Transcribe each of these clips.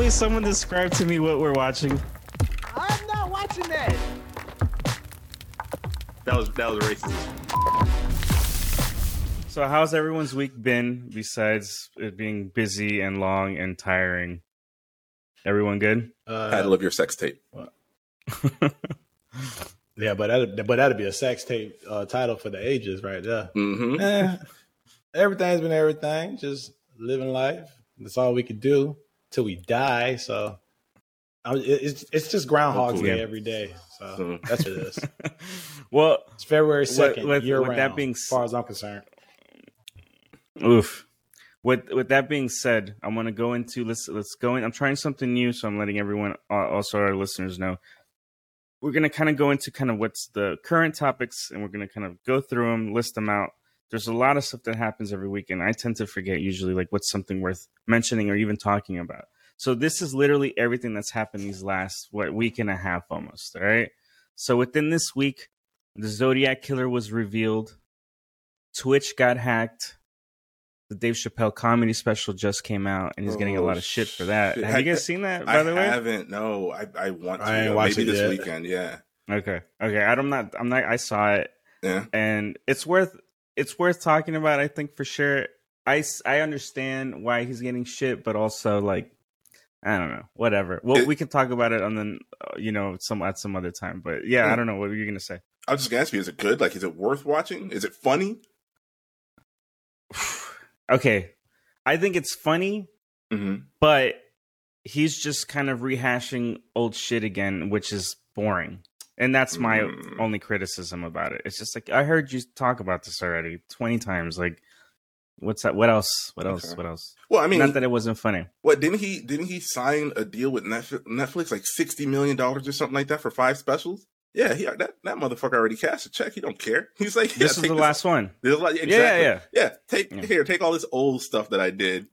Please, someone describe to me what we're watching. I'm not watching that. That was that was racist. So, how's everyone's week been besides it being busy and long and tiring? Everyone good? Uh, Title of your sex tape. yeah, but that but that'd be a sex tape uh, title for the ages, right there. Mm-hmm. Eh, everything's been everything. Just living life. That's all we could do till we die. So I mean, it's it's just Hopefully. Day every day. So Mhm. that's what it is. well, It's February second, with- year with round. that being as far as I'm concerned. Oof. With with that being said, I want to go into let's let's go in. I'm trying something new, so I'm letting everyone, uh, also our listeners, know. We're gonna kind of go into kind of what's the current topics, and we're gonna kind of go through them, list them out. There's a lot of stuff that happens every week, and I tend to forget usually like what's something worth mentioning or even talking about. So this is literally everything that's happened these last what week and a half almost. All right. So within this week, the Zodiac Killer was revealed. Twitch got hacked the Dave Chappelle comedy special just came out, and he's getting a Oh, lot of shit for that. shit. Have you guys seen that? By I the way, I haven't. No, I I want to. I ain't watched Maybe it this yet. weekend. Yeah. okay, okay. I'm not. I'm not. I saw it, Yeah. and it's worth. It's worth talking about. I think for sure. I I understand why he's getting shit, but also like. I don't know. Whatever. Well, It- we can talk about it on the, uh, you know, some at some other time. But yeah, Yeah. I don't know. What were you gonna say? I was just gonna ask you: Is it good? Like, is it worth watching? Is it funny? okay, I think it's funny. Mm-hmm. but he's just kind of rehashing old shit again, which is boring. And that's my Mm. only criticism about it. It's just like I heard you talk about this already 20 times. Like what's that? What else? What else? Okay. What else? Well, I mean, Not that it wasn't funny. what didn't he didn't he sign a deal with Netflix like sixty million dollars or something like that for five specials? Yeah, he that that motherfucker already cashed a check. He don't care. He's like, yeah, this is the last one. This exactly. Yeah, yeah. Take Yeah. here, take all this old stuff that I did.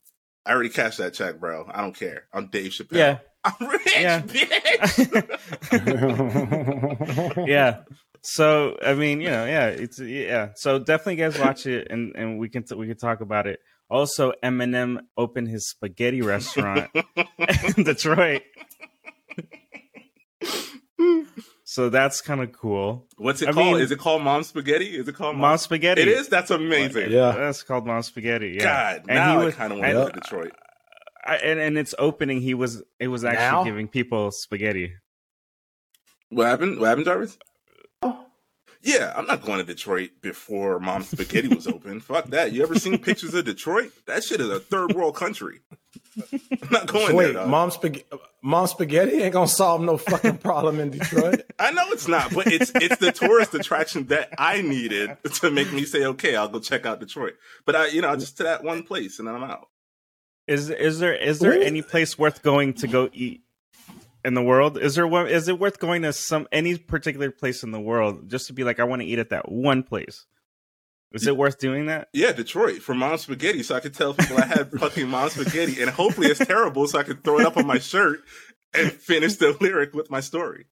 I already cashed that check, bro. I don't care. I'm Dave Chappelle. Yeah. I'm rich, Yeah. bitch. yeah. So I mean, you know, yeah, it's yeah. So definitely, guys, watch it, and and we can t- we can talk about it. Also, Eminem opened his spaghetti restaurant in Detroit. so that's kind of cool. What's it I called? mean- is it called Mom Spaghetti? Is it called Mom Spaghetti. It is. That's amazing. Yeah. That's called Mom Spaghetti. Yeah. God, And now he I kind of want to go to Detroit. I, and and its opening, he was it was actually Now? giving people spaghetti. What happened? What happened, Jarvis? Oh. Yeah, I'm not going to Detroit before Mom Spaghetti was open. Fuck that. You ever seen pictures of Detroit? That shit is a third world country. I'm not going Wait, there. dog. mom spaghetti, mom spaghetti ain't gonna solve no fucking problem in Detroit. I know it's not, but it's it's the tourist attraction that I needed to make me say, okay, I'll go check out Detroit. But I, you know, just to that one place, and then I'm out. Is is there is there Ooh. any place worth going to go eat in the world? Is there one? Is it worth going to some any particular place in the world just to be like I want to eat at that one place? Is it worth doing that? Yeah, Detroit for Mom Spaghetti, so I could tell people I had fucking Mom Spaghetti, and hopefully it's terrible, so I could throw it up on my shirt and finish the lyric with my story.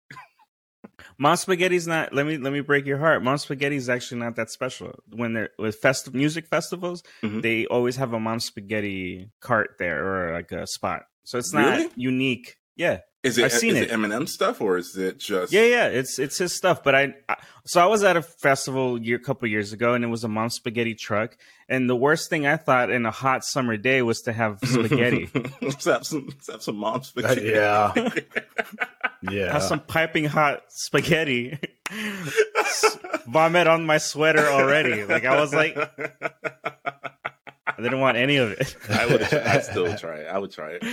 Mom Spaghetti's not. Let me let me break your heart. Mom Spaghetti's actually not that special. When they're with fest music festivals, Mhm. they always have a Mom Spaghetti cart there or like a spot. So it's not Really? unique. Yeah, Is it I've seen is it. it Eminem stuff or is it just yeah, yeah. It's it's his stuff. But I, I so I was at a festival year, a couple years ago, and it was a Mom Spaghetti truck. And the worst thing I thought in a hot summer day was to have spaghetti. let's have some let's have some Mom Spaghetti. yeah, yeah. have some piping hot spaghetti. Vomit on my sweater already. Like I was like, I didn't want any of it. I would I'd still try it. I would try it.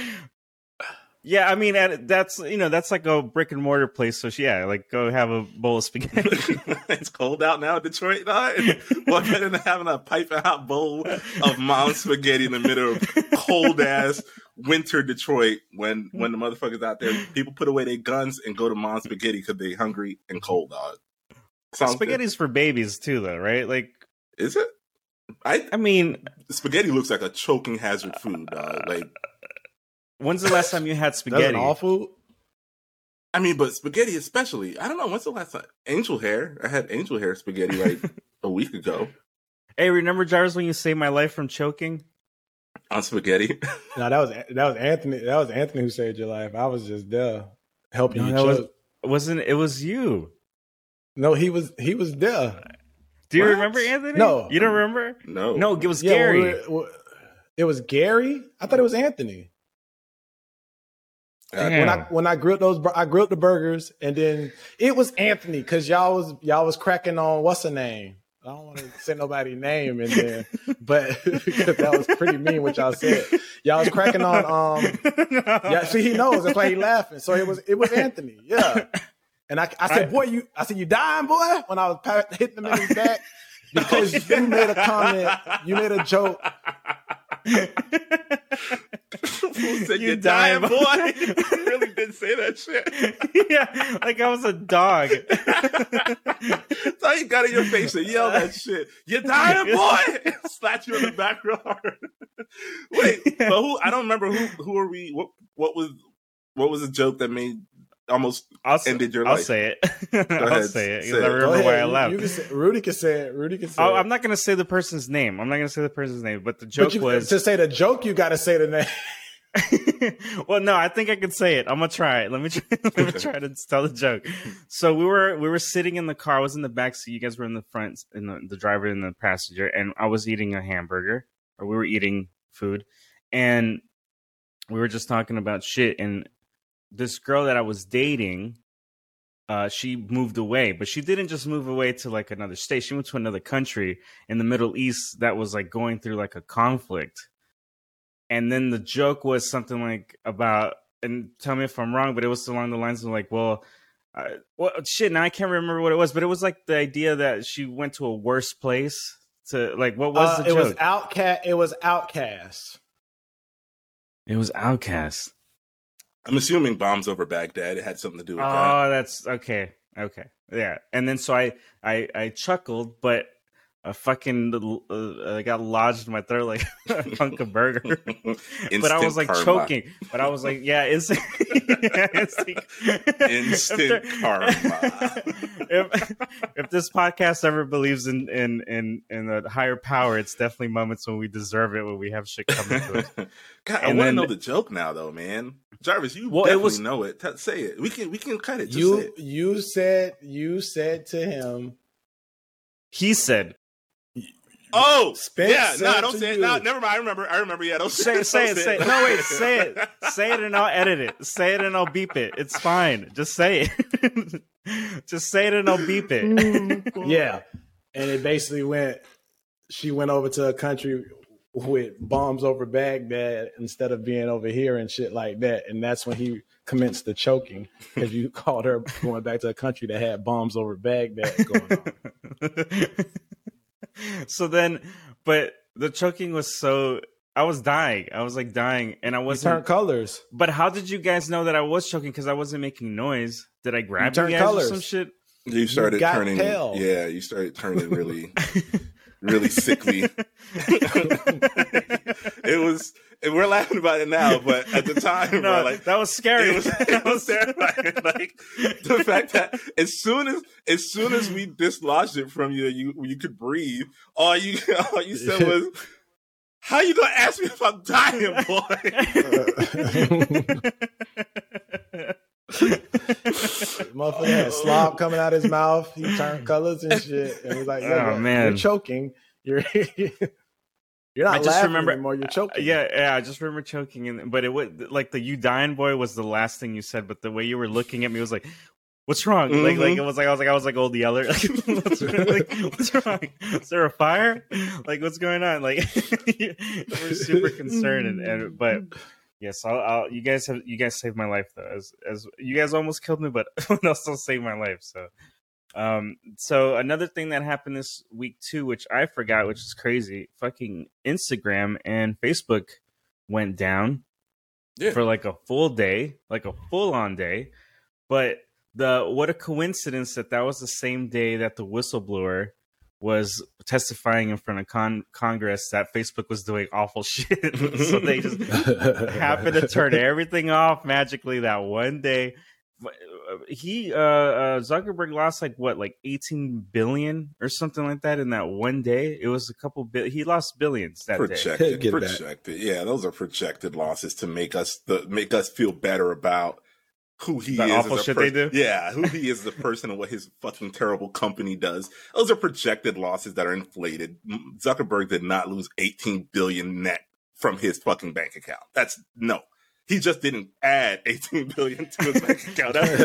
Yeah, I mean that's you know that's like a brick and mortar place. So yeah, like go have a bowl of spaghetti. it's cold out now in Detroit. Not What better than having a piping hot bowl of mom's Spaghetti in the middle of cold ass winter Detroit when mm-hmm. when the motherfuckers out there people put away their guns and go to Mom Spaghetti because they hungry and cold dog. Sounds good. Spaghetti's for babies too, though, right? Like Is it? I I mean, spaghetti looks like a choking hazard food, dog. Uh, like when's the last time you had That's spaghetti? an all food. I mean, but spaghetti especially. I don't know. When's the last time? Angel hair. I had angel hair spaghetti like a week ago. Hey, remember Jarvis when you saved my life from choking? On spaghetti. No, that was that was Anthony. That was Anthony who saved your life. I was just there helping No, you that was, wasn't it was you? No, he was he was there. Do you What? remember Anthony? No. You don't remember? No, No, it was Yeah, Gary. we were- we- it was Gary. I thought it was Anthony. Damn. When I when I grilled those, I grilled the burgers, and then it was Anthony because y'all was y'all was cracking on what's her name. I don't want to say nobody's name in there, but because that was pretty mean what y'all said. Y'all was cracking on um yeah. See, he knows that's why he laughing. So it was it was Anthony, yeah. And I, I said, I- boy, you I said you dying, boy. When I was hitting him in his back because you made a comment, you made a joke. Said, You "You're dying, dying, boy." he really did say that shit. yeah, like I was a dog. so you got in your face and yelled that shit. You're dying, boy. Slapped you in the back real hard. Wait, but who? I don't remember who. Who are we? What? What was? What was a joke that made almost I'll say, ended your I'll life? say it. I'll ahead, say it say because I it. Go remember ahead. why I You- left. you can say- Rudy can say it. Rudy can say Oh, it. I'm not going to say the person's name. I'm not going to say the person's name, but the But joke you, was. to say the joke, you got to say the name. well, no, I think I can say it. I'm gonna try it. Let me try, let me try to tell the joke. So we were we were sitting in the car. I was in the back seat. You guys were in the front, in the, the driver and the passenger, and I was eating a hamburger, or we were eating food, and we were just talking about shit. And this girl that I was dating, uh, she moved away, but she didn't just move away to like another state. She went to another country in the Middle East that was like going through like a conflict. And then the joke was something like about, and tell me if I'm wrong, but it was along the lines of like, well, uh, well, shit. Now I can't remember what it was, but it was like the idea that she went to a worse place to like. What was Uh, the it joke? was OutKast. It was OutKast. it was OutKast. I'm assuming bombs over Baghdad. Had something to do with that. Oh, that's okay. Okay, yeah. And then so I I I chuckled, but a fucking uh, I got lodged in my throat like a hunk of burger. but I was like karma. choking. But I was like, yeah, it's yeah, instant, Instant karma. if, if this podcast ever believes in in in in a higher power, it's definitely moments when we deserve it when we have shit coming to us. God, I want to know the joke now, though, man. Jarvis, you Well, it definitely was- know it. T- say it. We can we can cut it. Just You it. you said you said to him. He said, Oh, Spence yeah. No, said don't to say it. you. No, never mind. I remember. I remember. Yeah, don't "Say, say it, say it." No, wait, say it, say it, and I'll edit it. Say it and I'll beep it. It's fine. Just say it. Just say it and I'll beep it. Mm-hmm. Yeah, and it basically went. She went over to a country with bombs over Baghdad instead of being over here and shit like that, and that's when he commenced the choking because you called her going back to a country that had bombs over Baghdad going on. so then, but the choking was so. I was dying. I was like dying, and I wasn't. turned colors. But how did you guys know that I was choking? Because I wasn't making noise. Did I grab you, turned guys colors. or some shit? You started got turning. pale. Yeah, you started turning really, really sickly. it was. And We're laughing about it now, but at the time, no, bro, like that was scary. it was, it was terrifying. Like the fact that as soon as as soon as we dislodged it from you, you you could breathe. All you all you said was, "How you gonna ask me if I'm dying, boy?" Motherfucker had slob coming out his mouth. He turned colors and shit, and was like, Oh, man. you're choking. You're you're not I just remember- anymore. You're choking." yeah, yeah. I just remember choking, and but it was like the "you dying boy" was the last thing you said. But the way you were looking at me was like, "What's wrong?" Like, like Mhm. it was like I was like I was like old yeller. Like, what's, like, what's wrong? Is there a fire? Like, what's going on? Like, we're super concerned, and, and but yes, I'll, I'll. You guys have you guys saved my life though. As as you guys almost killed me, but also saved my life. So. Um, so another thing that happened this week too, which I forgot, which is crazy, fucking Instagram and Facebook went down Yeah. for like a full day, like a full on day. But the what a coincidence that that was the same day that the whistleblower was testifying in front of con- Congress that Facebook was doing awful shit. so they just happened to turn everything off magically that one day. He uh, uh Zuckerberg lost like what, like eighteen billion or something like that in that one day. It was a couple bit. He lost billions that day. projected, that. Yeah, those are projected losses to make us the make us feel better about who he That is. awful shit per- they do? Yeah, who he is as a person and what his fucking terrible company does. Those are projected losses that are inflated. Zuckerberg did not lose 18 billion net from his fucking bank account. That's no. He just didn't add 18 billion to his bank account. That's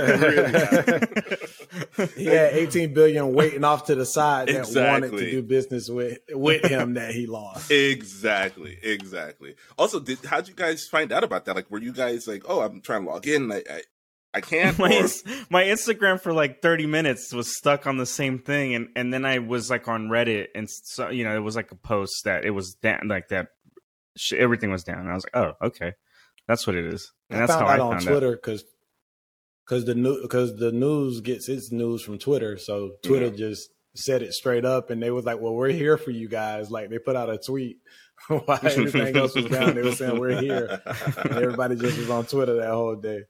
really. He had 18 billion waiting off to the side that wanted to do business with with him that he lost. Exactly, exactly. Also, did how'd you guys find out about that? Like, were you guys like, "Oh, I'm trying to log in, I, I, I can't." my, or- my Instagram for like 30 minutes was stuck on the same thing and and then I was like on Reddit and so you know it was like a post that it was down like that everything was down. I was like, "Oh, okay. That's what it is." And I that's found how I out on Twitter because because the new because the news gets its news from Twitter, so Twitter just said it straight up, and they was like, "Well, we're here for you guys." Like they put out a tweet while everything else was down. They were saying we're here, and everybody just was on Twitter that whole day.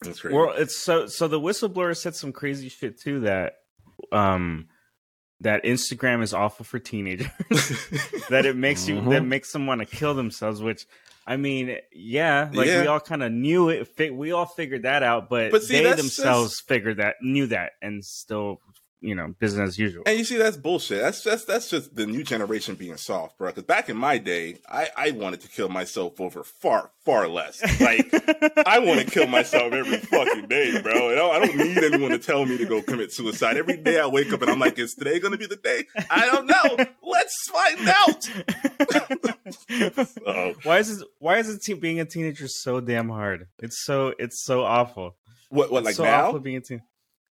That's it. crazy. Well, it's so so the whistleblower said some crazy shit too that um that Instagram is awful for teenagers. that it makes you Mm-hmm. that makes them want to kill themselves which i mean yeah like Yeah. we all kind of knew it fi- we all figured that out but, But see, they themselves figured that knew that and still you know business as usual and you see, that's bullshit. That's just that's just the new generation being soft, bro. Because back in my day, I I wanted to kill myself over far far less. Like I want to kill myself every fucking day, bro. And I I don't need anyone to tell me to go commit suicide. Every day I wake up and I'm like, is today going to be the day? I don't know. Let's find out. So, oh. why is it why is it te- being a teenager so damn hard it's so it's so awful what what like so now? awful being a teen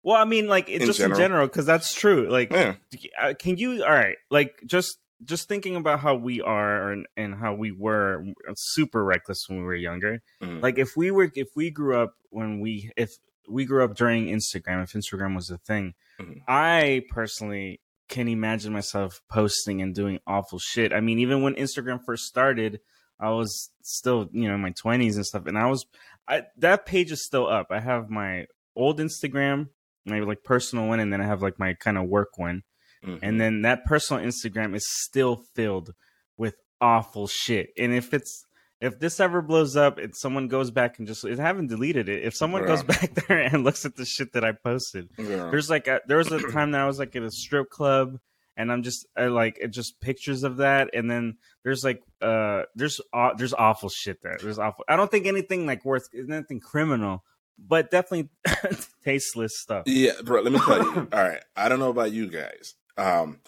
well i mean like it, In just general? in general because that's true like Yeah. uh, can you all right like just just thinking about how we are and, and how we were super reckless when we were younger Mhm. like if we were if we grew up when we if we grew up during instagram if instagram was a thing Mhm. i personally can imagine myself posting and doing awful shit i mean even when instagram first started i was still you know in my 20s and stuff and i was I, that page is still up i have my old instagram my like personal one and then i have like my kind of work one Mhm. and then that personal Instagram is still filled with awful shit. And if it's if this ever blows up and someone goes back and just I haven't deleted it. If someone goes back there and looks at the shit that I posted, Yeah. there's like a, there was a time that I was like at a strip club and I'm just I like it just pictures of that and then there's like uh there's aw- there's awful shit there. There's awful. I don't think anything like worth anything criminal, but definitely tasteless stuff. Yeah, bro, let me tell you. All right. I don't know about you guys. Um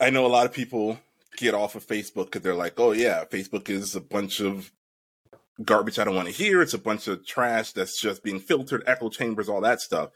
I know a lot of people get off of Facebook because they're like, oh yeah, Facebook is a bunch of garbage I don't want to hear. It's a bunch of trash that's just being filtered, echo chambers, all that stuff.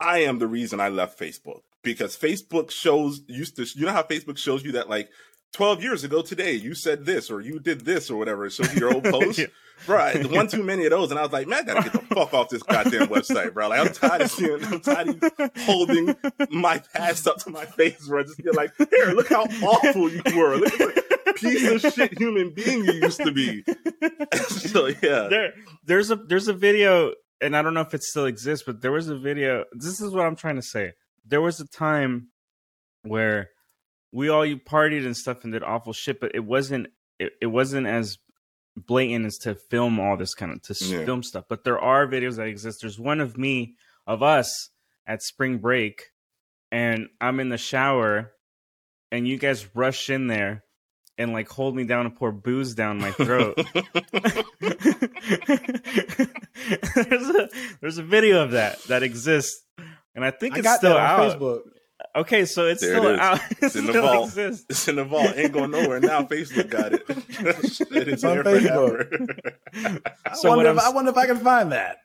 I am the reason I left Facebook because Facebook shows used to you know how Facebook shows you that like 12 years ago today you said this or you did this or whatever. So your old post. Yeah. Right, one too many of those, and I was like, man, I gotta get the fuck off this goddamn website, bro. Like, I'm tired of seeing, I'm tired of holding my past up to my face, where I Just be like, here, look how awful you were. Look at the piece of shit human being you used to be. so yeah, there there's a there's a video and i don't know if it still exists but there was a video this is what i'm trying to say there was a time where we all you partied and stuff and did awful shit but it wasn't it, it wasn't as blatant as to film all this kind of to Yeah. film stuff but there are videos that exist there's one of me of us at spring break and i'm in the shower and you guys rush in there and like hold me down and pour booze down my throat there's a there's a video of that that exists, and I think I it's got still that on out. Facebook. Okay, so it's There still is. out. It It's in the still vault. exists. it's in the vault, ain't going nowhere. Now Facebook got it. It's on there forever. I, So wonder if, I'm- wonder if I can find that.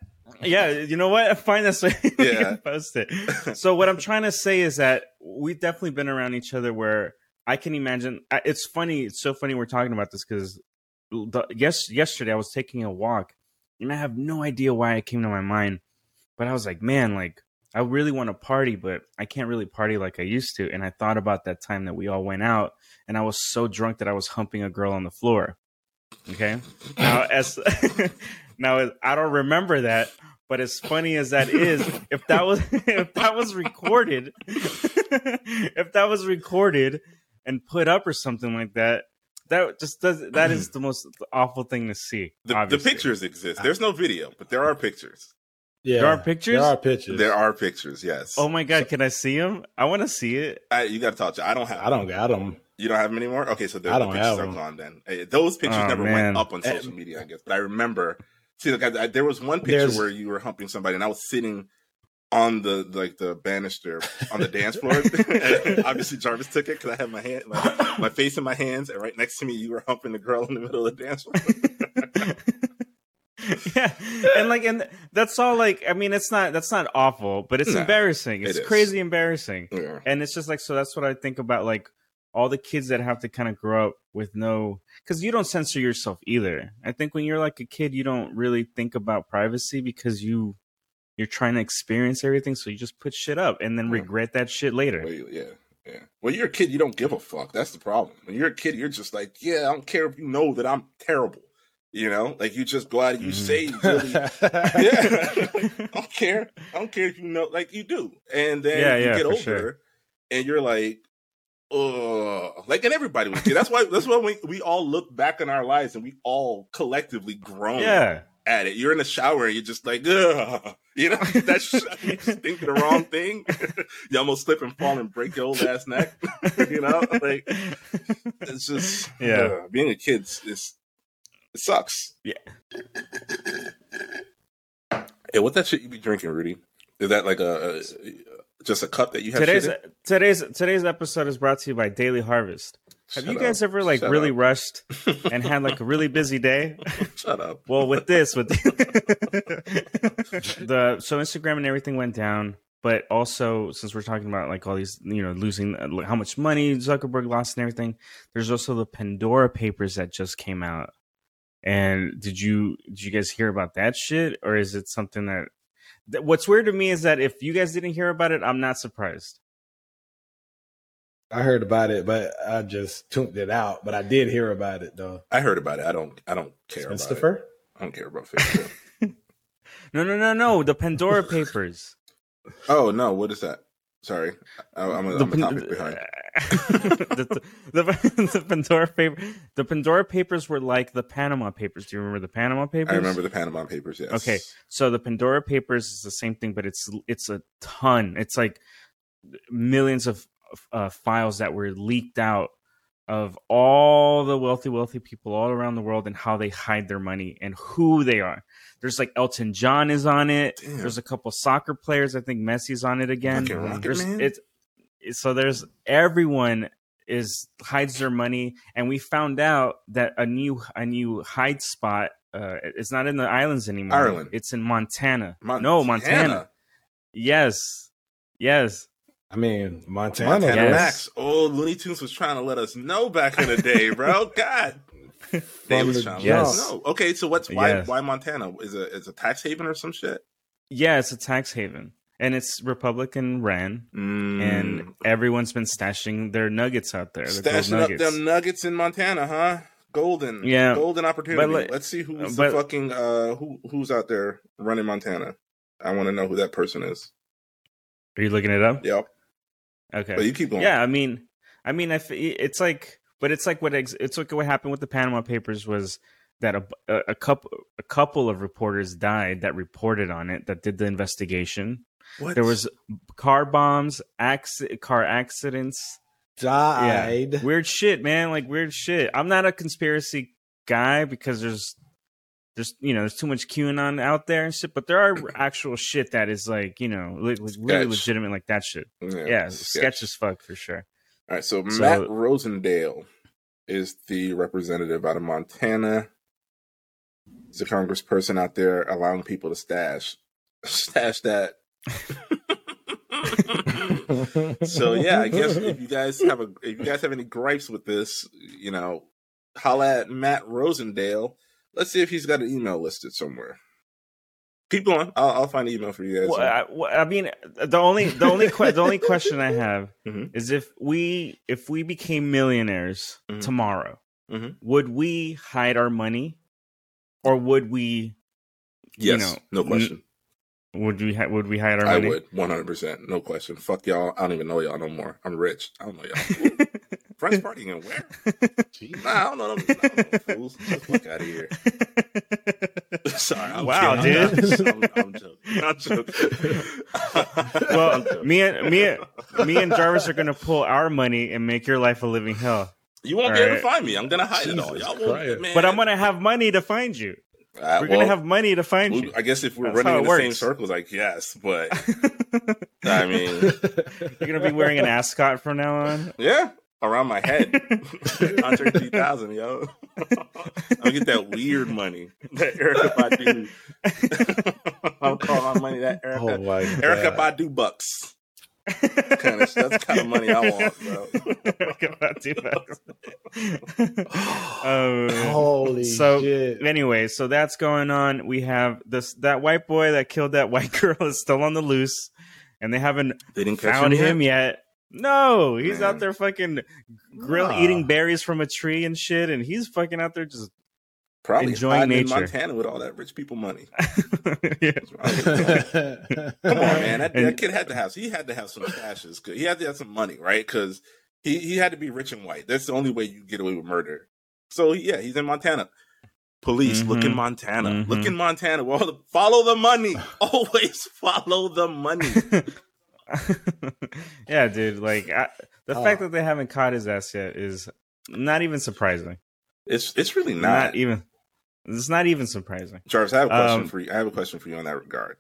Yeah, you know what? Find that so Yeah. can post it. So what I'm trying to say is that we've definitely been around each other where I can imagine. It's funny. It's so funny we're talking about this because yes, yesterday I was taking a walk and I have no idea why it came to my mind, but I was like, man, like I really want to party, but I can't really party like I used to. And I thought about that time that we all went out, and I was so drunk that I was humping a girl on the floor. Okay, now as now I don't remember that, But as funny as that is, if that was if that was recorded, if that was recorded and put up or something like that, that just does that is the most awful thing to see. The, the pictures exist. Uh, There's no video, but there are pictures. Yeah, There are pictures? There are pictures. There are pictures. Yes. Oh my god, can I see them? I want to see it. I, you got to talk to. I don't have. I don't got them. You don't have them anymore. Okay, so the, I don't pictures have are them. gone. Then Eh, those pictures Oh, never man. went up on Eh, social media, I guess. But I remember. See, like, I, I, there was one picture There's- where you were humping somebody, and I was sitting on the like the banister on the dance floor. Obviously, Jarvis took it because I had my hand, my, my face in my hands, and right next to me, you were humping the girl in the middle of the dance floor. yeah, and like, and that's all. Like, I mean, it's not that's not awful, but it's Nah, embarrassing. It's it crazy embarrassing, yeah. and it's just like so. That's what I think about like all the kids that have to kind of grow up with no because you don't censor yourself either. I think when you're like a kid, you don't really think about privacy because you you're trying to experience everything, so you just put shit up and then Yeah. regret that shit later. Well, yeah, yeah. When you're a kid, you don't give a fuck. That's the problem. When you're a kid, you're just like, yeah, I don't care if you know that I'm terrible. You know, like you just go out and you Mhm. say really yeah. I don't care. I don't care if you know, like you do. And then Yeah, you yeah, get older, sure. and you're like, oh, like, and everybody was kid. That's why. That's why we we all look back in our lives and we all collectively grown Yeah, at it. You're in the shower and you're just like, ugh. you know, that's you think the wrong thing. you almost slip and fall and break your old ass neck. you know, like it's just Yeah. uh, being a kid is it sucks. Yeah. Hey, what that shit you be drinking, Rudy? Is that like a, a just a cup that you have? today's shit in? today's today's episode is brought to you by Daily Harvest. Have Shut you guys up. ever like Shut really up. rushed and had like a really busy day? Shut up. Well, with this, with the so Instagram and everything went down, but also since we're talking about like all these, you know, losing uh, how much money Zuckerberg lost and everything, there's also the Pandora Papers that just came out. And did you did you guys hear about that shit, or is it something that? that what's weird to me is that if you guys didn't hear about it, I'm not surprised. I heard about it, but I just tuned it out. But I did hear about it though. I heard about it. I don't. I don't care about it. Christopher. I don't care about Facebook. No, no, no, no. The Pandora Papers. oh no! What is that? Sorry, I, I'm, a, the, I'm a topic behind. the, the, the, the Pandora paper, the Pandora Papers were like the Panama Papers. Do you remember the Panama Papers? I remember the Panama Papers. Yes. Okay, so the Pandora Papers is the same thing, but it's it's a ton. It's like millions of uh, files that were leaked out of all the wealthy, wealthy people all around the world and how they hide their money and who they are. There's like Elton John is on it. Damn. There's a couple soccer players. I think Messi's on it again. Fucking There's Man? it's so there's everyone is hides their money, and we found out that a new a new hide spot. Uh, it's not in the islands anymore. Ireland. It's in Montana. Montana. No, Montana. Yes, yes. I mean, Montana. Montana Yes. Max. Oh, Looney Tunes was trying to let us know back in the day, bro. God. They From was the trying to jump. let us know. Okay, so what's why Yes. why Montana? Is a is a tax haven or some shit? Yeah, it's a tax haven, and it's Republican ran, Mm. and everyone's been stashing their nuggets out there. The stashing up them nuggets in Montana, huh? Golden, Yeah. golden opportunity. Like- Let's see who's but- the fucking uh who who's out there running Montana. I want to know who that person is. Are you looking it up? Yep, Okay. but you keep going. Yeah, I mean, I mean, I f- it's like, but it's like what ex- it's like what happened with the Panama Papers was that a, a, a couple a couple of reporters died that reported on it that did the investigation. What? There was car bombs, acc- car accidents, died. yeah, weird shit, man, like weird shit. I'm not a conspiracy guy because there's there's you know there's too much QAnon out there and shit, but there are actual shit that is like you know li- really legitimate like that shit. yeah, Yeah, sketch. sketch as fuck for sure. All right, so, So- Matt Rosendale is the representative out of Montana. He's a congressperson out there allowing people to stash stash that. so yeah, I guess if you guys have a if you guys have any gripes with this, you know, holla at Matt Rosendale. Let's see if he's got an email listed somewhere. Keep going. I'll, I'll find an email for you guys. Well, I, well, I mean, the only the only que- the only question I have Mhm. is if we if we became millionaires Mhm. tomorrow, Mhm. would we hide our money, or would we? yes, you know, no question. Would we ha- would we hide our I money? I would, one hundred percent, no question. Fuck y'all. I don't even know y'all no more. I'm rich. I don't know y'all. Friends partying and where? Jeez. Nah, I don't know them. I don't know fools. Get the fuck out of here. Sorry. I'm Wow, kidding. dude. I'm, I'm joking. I'm joking. I'm well, joking. me and me and me and Jarvis are gonna pull our money and make your life a living hell. you won't be able to find me. I'm gonna hide it all. Y'all won't, man. But I'm gonna have money to find you. Uh, We're well, gonna have money to find well, you. I guess if we're That's running in the same circles, like yes, but I mean, You're gonna be wearing an ascot from now on. yeah, around my head, Andre 3000, yo. I'll get that weird money, that Erykah Badu. I'll call my money that Oh Erykah, my Erykah God. Badu bucks. kind of, that's the kind of money I want, bro. Erykah Badu bucks. um, Holy so shit. anyway, so that's going on. We have this that white boy that killed that white girl is still on the loose, and they haven't They didn't catch found him him yet. yet. No, he's Man. out there fucking grill Nah. eating berries from a tree and shit, and he's fucking out there just Probably enjoying hiding in nature. Montana with all that rich people money. yeah. That's what I would do. Come on, man. That, And- that kid had to have. He had to have some stashes. He had to have some money, right? Because he he had to be rich and white. That's the only way you get away with murder. So yeah, he's in Montana. Police, look in Mhm. Montana. Look Mhm. in Montana. Well, follow the money. Always follow the money. yeah, dude. Like I, the Oh. fact that they haven't caught his ass yet is not even surprising. It's it's really Not, not. even. It's not even surprising. Jarvis, I have a question Um, for you. I have a question for you on that regard.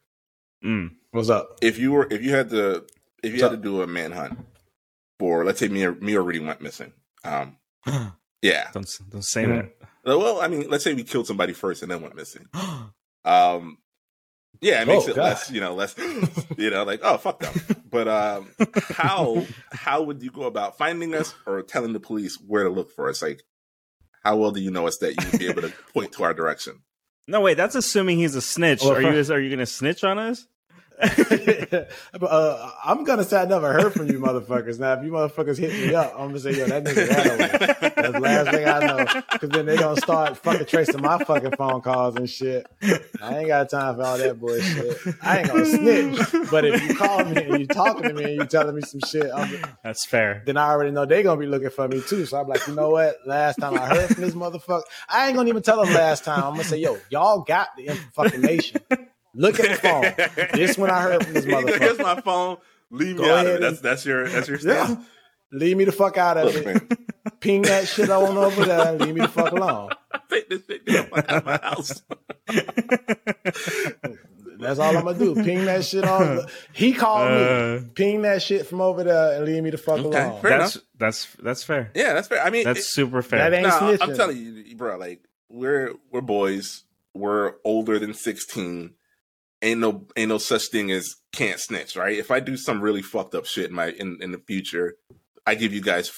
Mm. What's up? If you were, if you had to, if you What's had to do a manhunt for, let's say me or me or Rudy went missing. Um, yeah. don't don't say Mhm. Uh, Well, I mean, let's say we killed somebody first and then went missing. Um, yeah, it makes Oh, it God. less, you know, less, you know, like oh fuck them. But um, how how would you go about finding us or telling the police where to look for us? Like, how well do you know us that you would be able to point to our direction? no, wait. That's assuming he's a snitch. Well, are you? first- Are you going to snitch on us? uh, I'm gonna say I never heard from you motherfuckers. Now, if you motherfuckers hit me up, I'm gonna say, yo, that nigga away. That's the last thing I know. Because then they gonna start fucking tracing my fucking phone calls and shit. I ain't got time for all that bullshit. I ain't gonna snitch. But if you call me and you talking to me and you telling me some shit, I'm, That's fair. then I already know they gonna be looking for me too. So I'm like, you know what? Last time I heard from this motherfucker, I ain't gonna even tell them last time. I'm gonna say, yo, y'all got the information. Look at the phone. This one I heard from this Here's motherfucker. my phone. Leave me out of it. That's that's your that's your Yeah. Leave me the fuck out of Look, it. man, Ping that shit on over there and leave me the fuck alone. take this shit get the fuck out of my house. That's all I'm gonna do. Ping that shit on. He called Uh, me. Ping that shit from over there and leave me the fuck Okay, alone. fair that's that's that's fair. Yeah, that's fair. I mean, That's it- super fair. That ain't No, snitching. I'm telling you, bro. Like we're we're boys. We're older than 16. Ain't no ain't no such thing as can't snitch, right? If I do some really fucked up shit in my in, in the future, I give you guys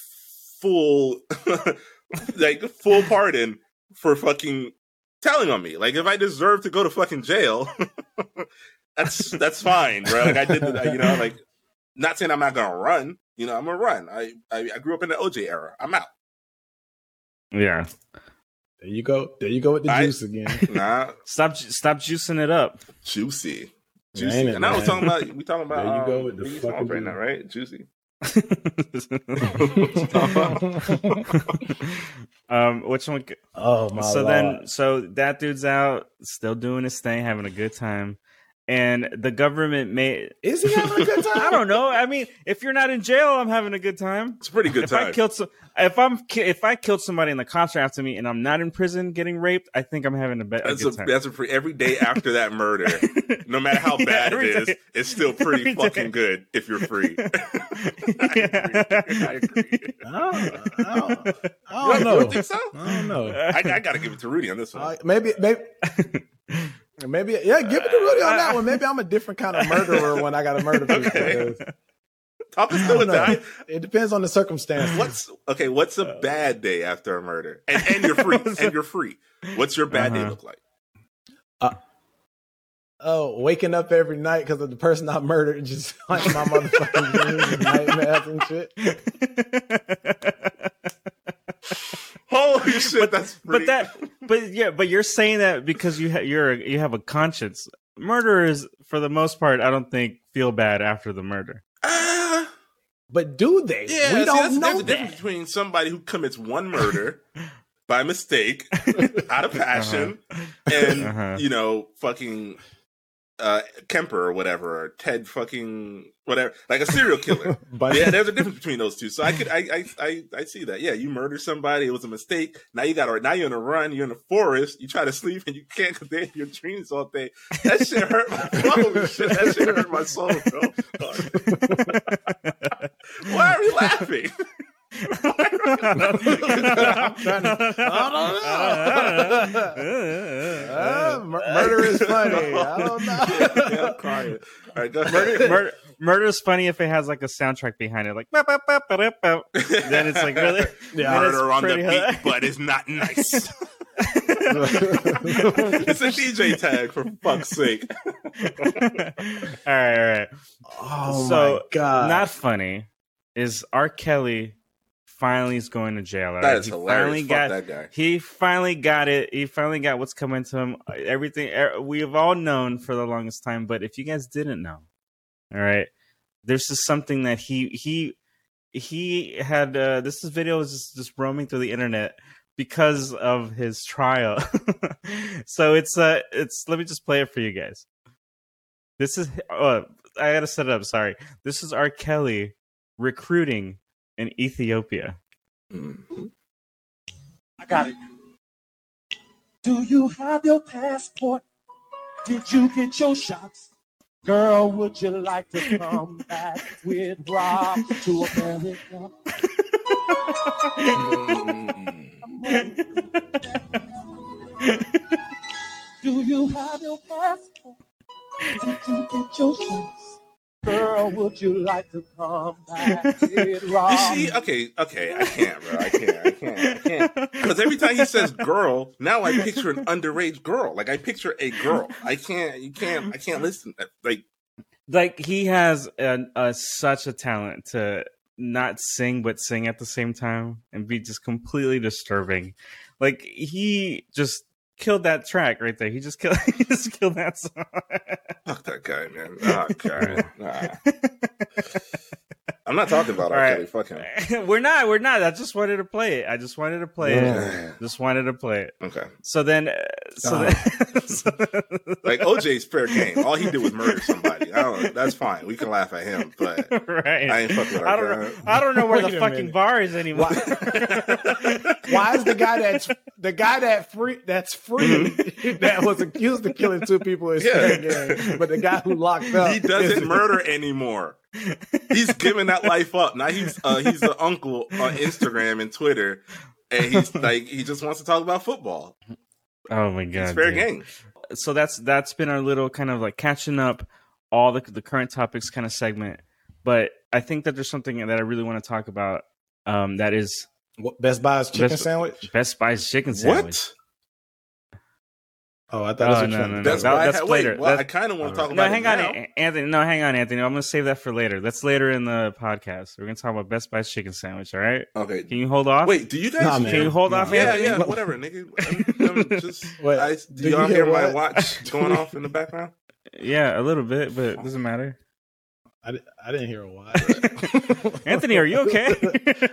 full like full pardon for fucking telling on me. Like if I deserve to go to fucking jail, that's that's fine, bro. Like I did, you know, like not saying I'm not gonna run. You know, I'm gonna run. I I, I grew up in the OJ era. I'm out. yeah. There you go. There you go with the I- juice again. Nah, Stop stop juicing it up. juicy. Juicy. ain't it, and I was talking about we talking about There you go um, with the Biggie fucking right now, right? Juicy. um, which one? oh my so lord. then, so that dude's out, still doing his thing, having a good time, and the government may is he having a good time? I don't know. I mean, if you're not in jail, I'm having a good time. It's a pretty good if I time. killed some, if I'm if I killed somebody in the cops are after me and I'm not in prison getting raped, I think I'm having a, be- a that's a, good time. that's a pre- every day after that murder, no matter how Yeah, bad every it is, day. it's still pretty Every fucking day. good if you're free. I agree. I agree. I don't, I don't, I You don't don't, you know. don't think so? I don't know. I, I got to give it to Rudy on this one. Uh, maybe, maybe, maybe. Yeah, give it to Rudy on that one. Maybe I'm a different kind of murderer when I got to murder people. Okay. 'cause Talk us I through don't it. depends on the circumstances. What's okay? What's a bad day after a murder? And, and you're free. and you're free. What's your bad day Uh-huh. look like? Oh, waking up every night because of the person I murdered, just like my motherfucking dreams and nightmares and shit. Holy shit, that's but that, but yeah, but you're saying that because you ha- you're you have a conscience. murderers, for the most part, I don't think feel bad after the murder. Ah, But do they? yeah, we see, don't that's, know that's the that. difference between somebody who commits one murder by mistake, out of passion, and Uh-huh. you know, fucking uh Kemper or whatever, or Ted fucking whatever, like a serial killer. But yeah, there's a difference between those two. So I could, I, I, I, I see that. Yeah, you murdered somebody. It was a mistake. Now you got to. Now you're in a run. You're in the forest. You try to sleep and you can't because they're your dreams all day. That shit hurt my. Holy shit! That shit hurt my soul, bro. Why are we laughing? Uh, murder is funny. I don't know. yeah. All right. Murder, murder, murder is funny if it has like a soundtrack behind it, like "Bop, bop, bop, ba, da, bop." then it's like really Yeah. Murder on the beat, but it's not nice. it's a DJ tag for fuck's sake. all right, all right. Oh So, my god! Not funny is R. Kelly finally is going to jail. right? is he hilarious. finally Fuck got that guy. he finally got it. He finally got what's coming to him. Everything er, we have all known for the longest time, but if you guys didn't know, all right, this is something that he he he had. Uh, this video is just, just roaming through the internet because of his trial. so it's uh it's let me just play it for you guys. This is uh, I gotta set it up. Sorry, this is R. Kelly recruiting in Ethiopia. Mhm. I got it. Do you have your passport? Did you get your shots? Girl, would you like to come back with Rob to America? Do you have your passport? Did you get your shots? Girl, would you like to come back with Rob? You see, okay, okay, I can't, bro. I can't, I can't, I can't. Because every time he says "girl," now I picture an underage girl. Like I picture a girl. I can't, you can't, I can't listen. Like like he has a, a such a talent to not sing but sing at the same time and be just completely disturbing. Like he just killed that track right there. He just killed he just killed that song. Fuck that guy, man. God, nah. I'm not talking about All R. right. Kelly. Fuck him. we're not. We're not. I just wanted to play it. I just wanted to play it. Just wanted to play it. Okay, So then, uh, so then, so- like OJ's fair game. All he did was murder somebody. I don't. That's fine. We can laugh at him, but right. I ain't fucking with I R. don't Kelly. know. I don't know where Wait the fucking minute. bar is anymore. Why is the guy that's the guy that free that's free that was accused of killing two people is Yeah. fair game, but the guy who locked up He doesn't murder anymore. He's giving that life up. Now he's uh, he's the uncle on Instagram and Twitter, and he's like he just wants to talk about football. oh my god! It's fair dude. game. so that's that's been our little kind of like catching up all the the current topics kind of segment. But I think that there's something that I really want to talk about. Um, that is What, Best Buy's chicken Best- sandwich. Best Buy's chicken sandwich. What? Oh, I thought Oh, that's what no, no, no. That's That- why. that's I, later. wait, well, I kind of want to oh, All talk No, about. hang it on, now. Anthony. No, hang on, Anthony. I'm gonna save that for later. That's later in the podcast. We're gonna talk about Best Buy's chicken sandwich. All right? Okay. Can you hold off? Wait, do you guys? Nah, Can you hold Nah. off, Yeah, Anthony? yeah, whatever, nigga. I'm, I'm just, What? I, Do do you y'all hear hear my watch going off in the background? Yeah, a little bit, but it doesn't matter. I, I didn't hear a why. Anthony, are you okay?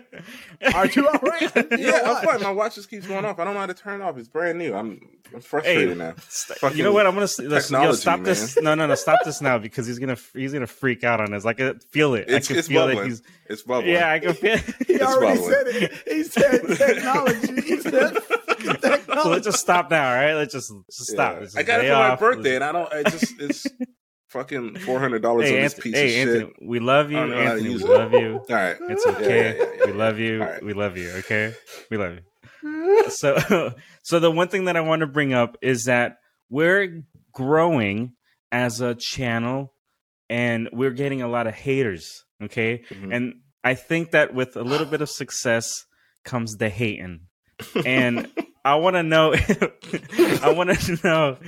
Are you all right? Yeah, I'm fine. My watch just keeps going off. I don't know how to turn it off. It's brand new. I'm, I'm frustrated Hey, now. St- you know what? I'm gonna listen, yo, technology, stop this. No, no, no, stop this now because he's gonna he's gonna freak out on us. I can feel it. It's, I can it's feel that bubbling. he's. It's bubbling. Yeah, I can feel. He already bubbling. said it. He said technology. He said technology. so let's just stop now, all right? Let's just, just stop. Yeah. Let's I got it lay for my birthday, and I don't. I just it's fucking four hundred dollars Hey, on this piece hey of Anthony, shit. we love you, I don't know how to Anthony. We love you. All right, It's okay. yeah, yeah, We love you. Right. We love you. Okay, we love you. So, so the one thing that I want to bring up is that we're growing as a channel, and we're getting a lot of haters. Okay, Mhm. and I think that with a little bit of success comes the hating, and I want to know. I want to know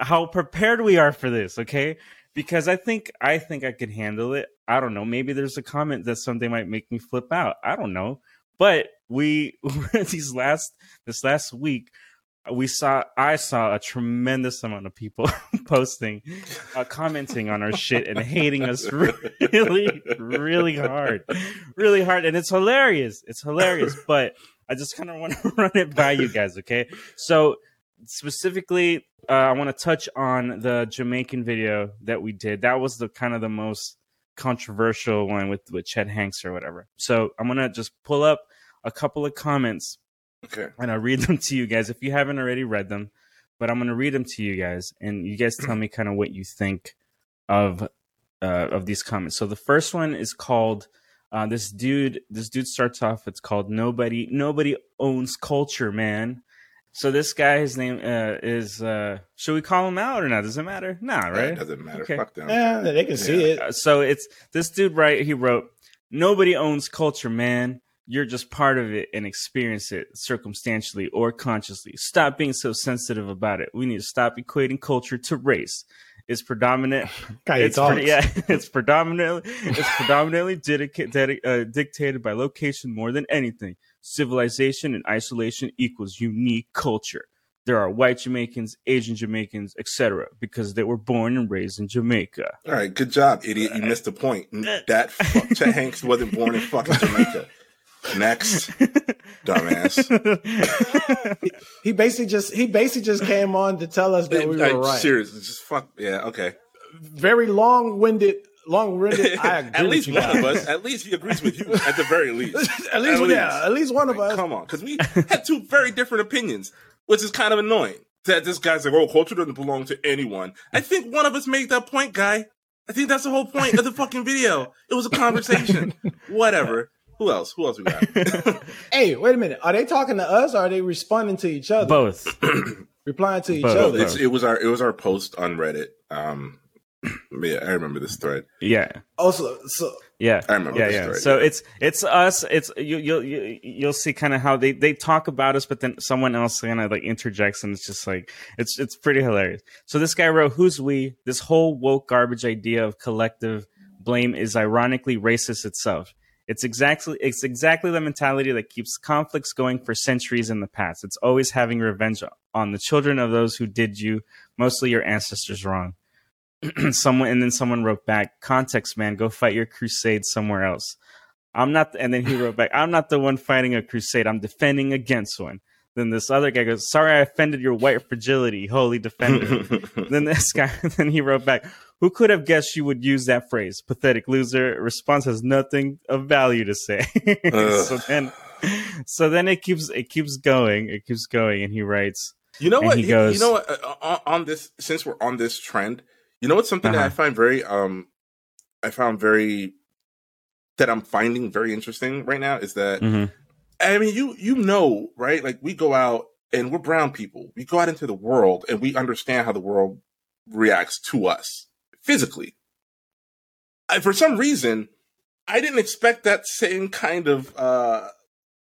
how prepared we are for this. Okay, because I think I think I could handle it. I don't know. Maybe there's a comment that someday might make me flip out. I don't know. But we these last this last week, we saw I saw a tremendous amount of people posting, uh, commenting on our shit and hating us really, really hard, really hard, and it's hilarious. It's hilarious, but I just kind of want to run it by you guys, okay? So specifically, uh, I want to touch on the Jamaican video that we did. That was the kind of the most controversial one with with Chet Hanks or whatever. So I'm gonna just pull up a couple of comments Okay. and I'll read them to you guys if you haven't already read them. But I'm gonna read them to you guys, and you guys tell me kind of what you think of uh, of these comments. So the first one is called uh, this dude. This dude starts off. It's called nobody nobody owns culture, man. So this guy, his name uh, is. Uh, should we call him out or not? Does it matter? Nah, It right? doesn't matter. Okay. Fuck them. Yeah, they can see Yeah. it. Uh, so it's this dude right he wrote nobody owns culture man you're just part of it and experience it circumstantially or consciously stop being so sensitive about it we need to stop equating culture to race it's predominant Guy, it's talks. pretty, yeah it's predominantly it's predominantly dedica- dedi- uh, dictated by location more than anything civilization and isolation equals unique culture there are white Jamaicans, Asian Jamaicans, etc., because they were born and raised in Jamaica. All right, good job, idiot. You missed the point. That fuck, Chet Hanks wasn't born in fucking Jamaica. Next, dumbass. He basically just he basically just came on to tell us that we were Like, right. Serious, just fuck. Yeah, okay. Very long winded, long winded. I agree at least one guys. of us, at least he agrees with you. At the very least, at least, At yeah, least. at least one of Like, us. come on, because we had two very different opinions, which is kind of annoying. That this guy's like, oh, culture doesn't belong to anyone. I think one of us made that point, guy. I think that's the whole point of the fucking video. It was a conversation. Whatever. Who else? Who else we got? Hey, wait a minute. Are they talking to us or are they responding to each other? Both. Replying to each Both. other. it's, it was our it was our post on Reddit. Um, yeah, I remember this thread. Yeah. Also, so Yeah, I remember yeah, this yeah. story, So yeah. it's it's us. It's you. You'll you, you'll see kind of how they they talk about us, but then someone else kind of like interjects, and it's just like it's it's pretty hilarious. So this guy wrote, "Who's we?" This whole woke garbage idea of collective blame is ironically racist itself. It's exactly it's exactly the mentality that keeps conflicts going for centuries in the past. It's always having revenge on the children of those who did you, mostly your ancestors, wrong someone and then someone wrote back context man go fight your crusade somewhere else. I'm not and then he wrote back i'm not the one fighting a crusade i'm defending against one. Then this other guy goes sorry i offended your white fragility holy defender. Then this guy then he wrote back who could have guessed you would use that phrase? Pathetic loser response has nothing of value to say. So then so then it keeps it keeps going it keeps going and he writes You know what? he You- goes- you know what? Uh, on, on this, since we're on this trend, you know what's something that I Uh-huh. find very, um, I found very that I'm finding very interesting right now is that mhm, I mean, you you know, right? Like we go out and we're brown people. We go out into the world and we understand how the world reacts to us physically. I, for some reason, I didn't expect that same kind of uh,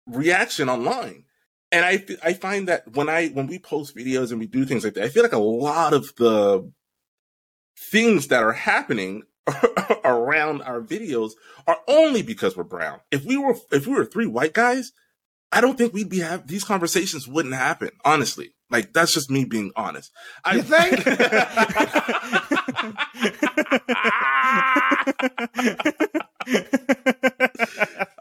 reaction online. And I I find that when I when we post videos and we do things like that, I feel like a lot of the things that are happening around our videos are only because we're brown. If we were if we were three white guys, I don't think we'd be have these conversations wouldn't happen. Honestly, like that's just me being honest. I You think?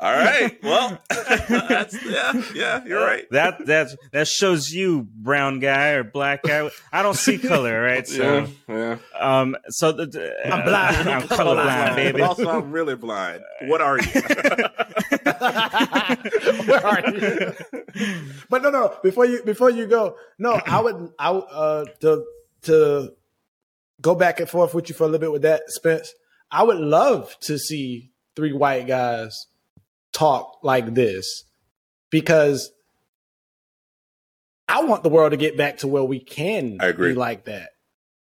All right. Well, that's yeah, yeah. You're right. That that that shows you brown guy or black guy. I don't see color, right? So, yeah, yeah. um, so the, the- I'm blind. I'm colorblind, baby. Also, I'm really blind. What are you? Where are you? but no, no. Before you before you go, no, I would I would, uh to to go back and forth with you for a little bit with that, Spence. I would love to see three white guys talk like this because I want the world to get back to where we can I agree. be like that.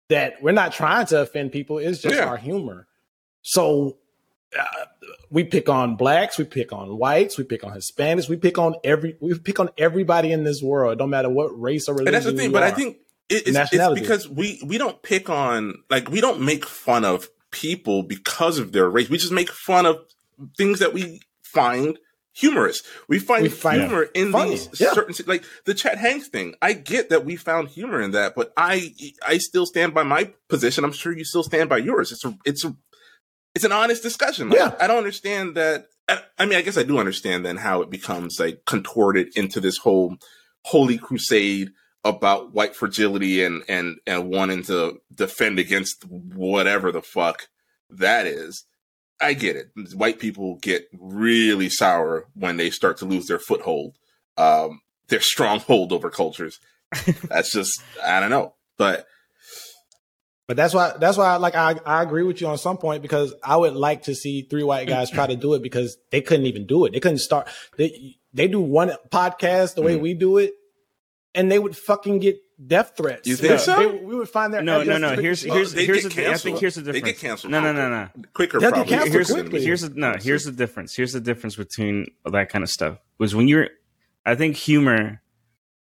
That we're not trying to offend people; it's just Yeah. our humor. So uh, we pick on blacks, we pick on whites, we pick on Hispanics, we pick on every we pick on everybody in this world, no matter what race or religion. And that's the thing. But I think it, it's, it's because we we don't pick on like we don't make fun of people because of their race. We just make fun of things that we find humorous. We find We find humor in funny, these yeah. certain like the Chet Hanks thing. I get that we found humor in that, but I I still stand by my position. I'm sure you still stand by yours. It's a it's a it's an honest discussion. Like, Yeah. I don't understand that. I, I mean, I guess I do understand then how it becomes like contorted into this whole holy crusade about white fragility and and and wanting to defend against whatever the fuck that is. I get it. White people get really sour when they start to lose their foothold, um, their stronghold over cultures. That's just I don't know, but But that's why that's why like I, I agree with you on some point because I would like to see three white guys try to do it because they couldn't even do it. They couldn't start they they do one podcast the way Mm. we do it and they would fucking get death threats. You think They- so? they- we would find their No, no, no. evidence- Here's Well, here's here's the thing. I think here's the difference. They difference. get canceled No, no, no, no. quicker They'll get probably. canceled here's quickly. here's the no here's the difference here's the difference between that kind of stuff was when you're i think humor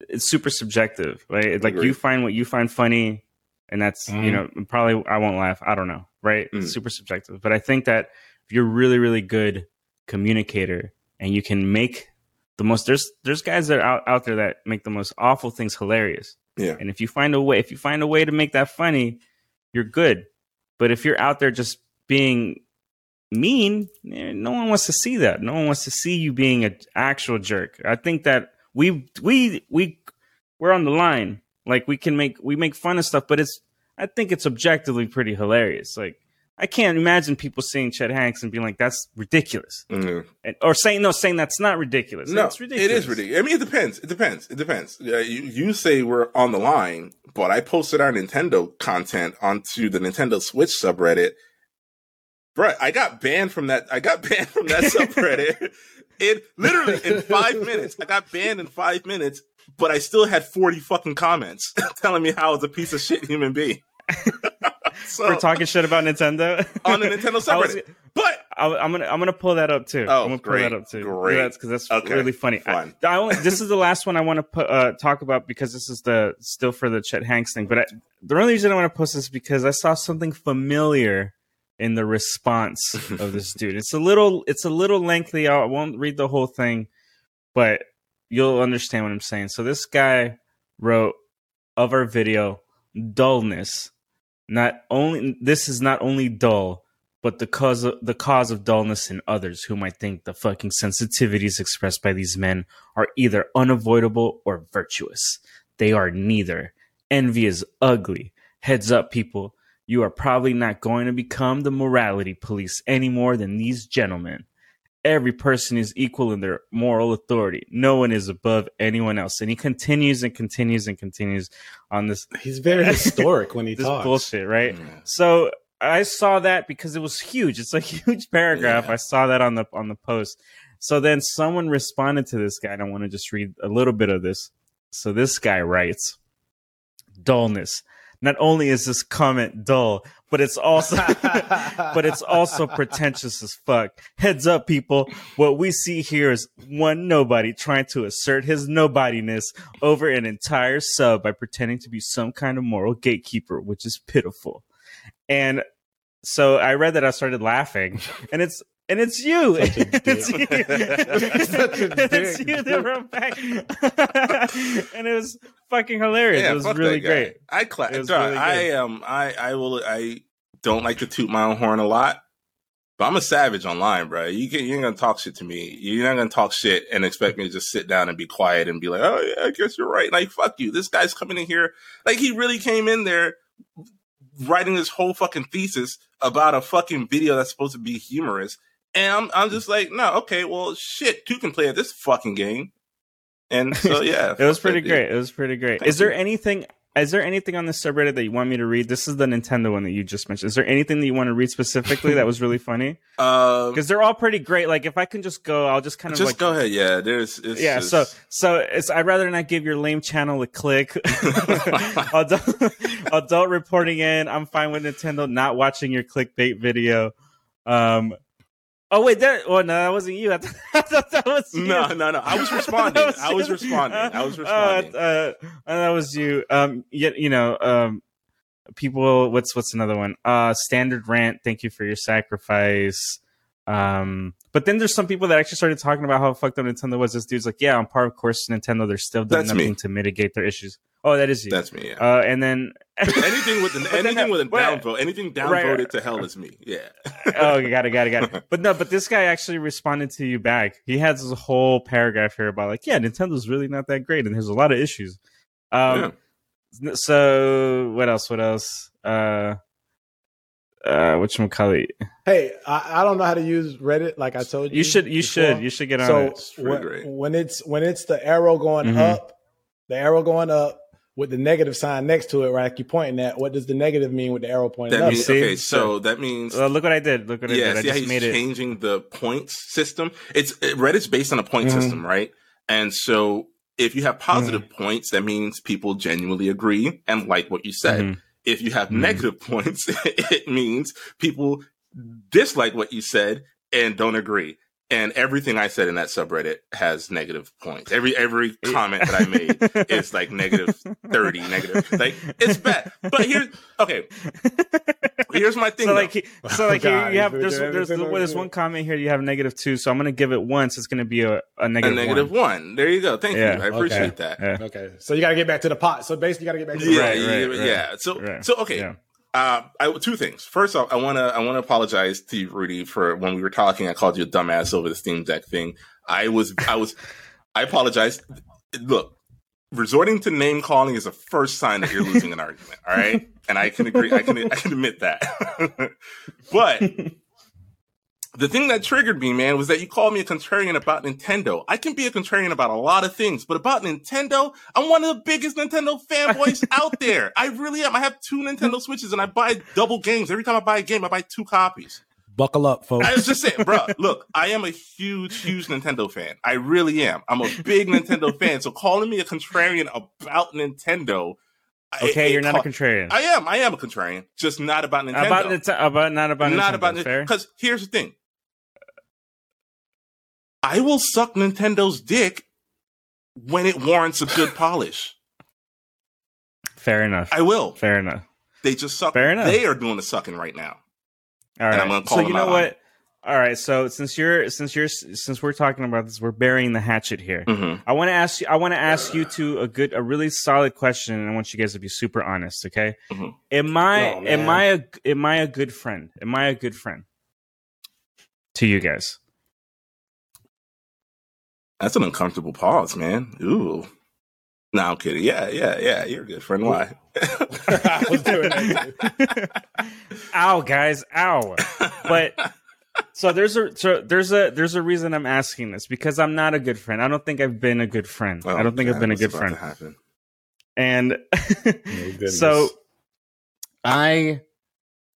it's super subjective right It's like you find what you find funny and that's you Mhm. know probably i won't laugh i don't know right Mm. it's super subjective but i think that if you're really really good communicator and you can make the most there's there's guys that are out, out there that make the most awful things hilarious Yeah. and if you find a way if you find a way to make that funny you're good but if you're out there just being mean, eh, no one wants to see that. No one wants to see you being an actual jerk. I think that we we we we're on the line. Like we can make we make fun of stuff, but it's I think it's objectively pretty hilarious. Like I can't imagine people seeing Chet Hanks and being like, "That's ridiculous," Mhm. and, or saying no, saying that's not ridiculous. No, it's ridiculous. it is ridiculous. I mean, it depends. It depends. It depends. Uh, you, you say we're on the line, but I posted our Nintendo content onto the Nintendo Switch subreddit. Right, I got banned from that. I got banned from that subreddit. It literally in five minutes. I got banned in five minutes, but I still had forty fucking comments telling me how I was a piece of shit human being. so For talking shit about Nintendo on the Nintendo subreddit, but I, am gonna I'm gonna pull that up too. Oh, I'm gonna pull great, that up too. great. That's because that's Okay, really funny. I. I this is the last one I want to uh, talk about because this is the still for the Chet Hanks thing. But I, the only reason I want to post this is because I saw something familiar in the response of this dude. It's a little it's a little lengthy. I won't read the whole thing, but you'll understand what I'm saying. So this guy wrote of our video dullness. Not only this is not only dull, but the cause of the cause of dullness in others who might think the fucking sensitivities expressed by these men are either unavoidable or virtuous. They are neither. Envy is ugly. Heads up, people. You are probably not going to become the morality police any more than these gentlemen. Every person is equal in their moral authority. No one is above anyone else. And he continues and continues and continues on this He's very historic when he this talks. bullshit, right? Yeah. So I saw that because it was huge. It's a huge paragraph. Yeah. I saw that on the on the post. So then someone responded to this guy, and I want to just read a little bit of this. So this guy writes, "Dullness. Not only is this comment dull, but it's also but it's also pretentious as fuck. Heads up, people. What we see here is one nobody trying to assert his nobodiness over an entire sub by pretending to be some kind of moral gatekeeper, which is pitiful. And so I read that I started laughing, and it's and it's you. It's you. It's you that wrote back, and it was fucking hilarious. it was really great. I cla- It was dog, really I am. I I will. I don't like to toot my own horn a lot, but I'm a savage online, bro. You can you ain't gonna talk shit to me. You're not gonna talk shit and expect me to just sit down and be quiet and be like, oh yeah, I guess you're right. Like fuck you. This guy's coming in here like he really came in there writing this whole fucking thesis about a fucking video that's supposed to be humorous. And I'm, I'm just like, no, okay, well, shit, two can play at this fucking game. And so, yeah. It was pretty dude. great. It was pretty great. Thank is there you. anything? Is there anything on the subreddit that you want me to read? This is the Nintendo one that you just mentioned. Is there anything that you want to read specifically that was really funny? Um, Because they're all pretty great. Like if I can just go, I'll just kind of just like go ahead. Yeah, there's. It's yeah. just- So so it's I'd rather not give your lame channel a click. adult, adult reporting in. I'm fine with Nintendo not watching your clickbait video. Um. Oh wait, that oh no, that wasn't you. I thought, I thought that was you. no, no, no. I was responding. was I was responding. I was responding. Uh, uh, that was you. Um, you, you know, um, people. What's what's another one? Uh, standard rant. Thank you for your sacrifice. Um, but then there's some people that actually started talking about how fucked up Nintendo was. This dude's like, yeah, on par of course Nintendo, they're still doing That's me. nothing to mitigate their issues. Oh, that is you. That's me. Yeah. uh, and then anything with an anything with a downvote, anything downvoted right. to hell is me. Yeah. oh, you got it, got it, got it. But no, but this guy actually responded to you back. He has this whole paragraph here about like, yeah, Nintendo's really not that great, and there's a lot of issues. Um, so what else? What else? Uh, uh, which one call? Hey, I, I don't know how to use Reddit. Like I told you, You should, you before. should, you should get on So it. It's when, when it's when it's the arrow going Mhm. up, the arrow going up with the negative sign next to it, right? Like you pointing at. What does the negative mean with the arrow pointing That up? means okay. So that means Uh, look what I did. Look what I did. I See how just he's made it. changing the points system. It's it, Reddit's based on a point Mhm. system, right? And so if you have positive Mm-hmm. points, that means people genuinely agree and like what you said. Mhm. If you have Mhm. negative points, it means people dislike what you said and don't agree. And everything I said in that subreddit has negative points. Every every comment that I made is like negative 30, negative. Like it's bad. But here's okay. Here's my thing. so though. like, he- so like oh, here God, you have he's there's doing there's, there's, one comment here you have negative two, so I'm gonna give it once. It's gonna be a, a a negative, negative one. one. There you go. Thank Yeah. you. I appreciate that. Yeah. Okay, so you got to get back to the pot. So basically, you got to get back to the Yeah, Right, yeah, right, right. yeah. So, Right. so okay. Yeah. Uh, I, two things. First off, I want to I want to apologize to you, Rudy, for when we were talking. I called you a dumbass over the Steam Deck thing. I was I was I apologize. Look, resorting to name calling is a first sign that you're losing an argument. All right, and I can agree. I can I can admit that. but the thing that triggered me, man, was that you called me a contrarian about Nintendo. I can be a contrarian about a lot of things, but about Nintendo, I'm one of the biggest Nintendo fanboys out there. I really am. I have two Nintendo Switches and I buy double games. Every time I buy a game, I buy two copies. buckle up, folks. I was just saying, bro, look, I am a huge, huge Nintendo fan. I really am. I'm a big Nintendo fan. So calling me a contrarian about Nintendo. Okay, it you're not ca- a contrarian. I am. I am a contrarian, just not about Nintendo. about Nintendo, about not about not Nintendo, about. Because here's the thing. I will suck Nintendo's dick when it warrants a good polish. Fair enough. I will. Fair enough. They just suck. Fair enough. They are doing the sucking right now. All And. I'm gonna call so them you know out on what? All right. So since you're since you're since we're talking about this, we're burying the hatchet here. Mm-hmm. I want to ask you. I want to ask you two a good, a really solid question, and I want you guys to be super honest. Okay? Mhm. Am I Oh, am man. I a am I a good friend? Am I a good friend to you guys? That's an uncomfortable pause, man. Ooh. No, I'm kidding. Yeah, yeah, yeah. You're a good friend. Why? I was doing that. ow, guys, ow. But so there's a so there's a there's a reason I'm asking this because I'm not a good friend. I don't think I've been a good friend. Oh, I don't think I've been a good friend. happen? And oh, goodness. so I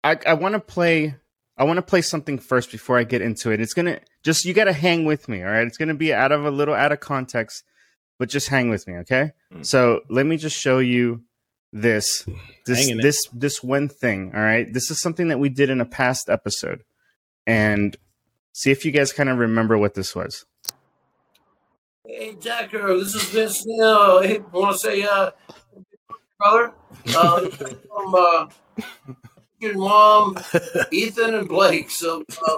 I I want to play I want to play something first before I get into it. It's going to just you got to hang with me, all right? It's going to be out of a little out of context, but just hang with me, okay? Mm. So, let me just show you this this Hanging it. this this one thing, all right? This is something that we did in a past episode. And see if you guys kind of remember what this was. Hey, Decker, this is Vince Neil. Hey, I want to say, uh, brother, uh, from uh, your mom, Ethan and Blake. So, uh,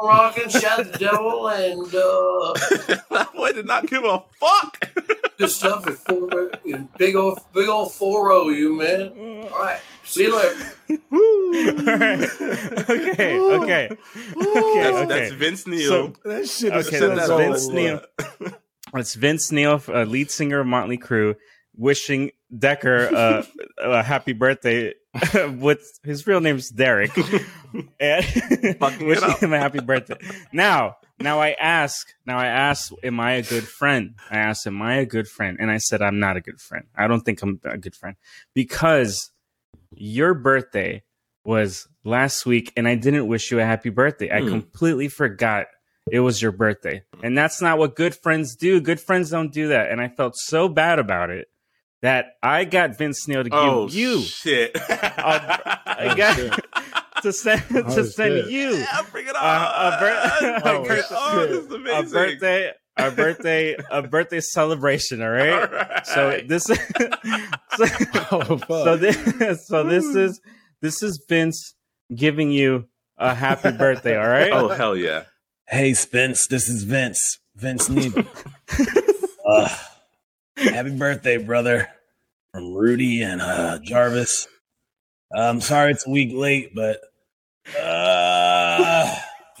I'm rocking, shout the devil, and uh, that boy did not give a fuck. this stuff is four, big old, big old four o you man. All right, see you later. all right. Okay, okay. Okay, that's, okay. that's Vince Neil. So- that shit is Okay, so that's so Vince. Neil. That's Vince Neil, uh, lead singer of Motley Crue, wishing Decker uh, a happy birthday. with his real name's Derek, and wishing him a happy birthday. Now, now I ask, now I ask, am I a good friend? I asked, am I a good friend? And I said, I'm not a good friend. I don't think I'm a good friend because your birthday was last week, and I didn't wish you a happy birthday. I Hmm. completely forgot it was your birthday. And that's not what good friends do. Good friends don't do that. And I felt so bad about it that I got Vince Neil to give oh you shit! I got to send Oh, to send shit. you yeah, bring it on. Uh, a bir- a birthday- on. This is a birthday a birthday a birthday celebration, all right? All right. So this so, Oh, fuck. so this so this is this is Vince giving you a happy birthday. All right. Oh hell yeah! Hey, Spence, this is Vince. Vince Needle. uh, happy birthday, brother. From Rudy and uh, Jarvis. I'm sorry it's a week late, but uh,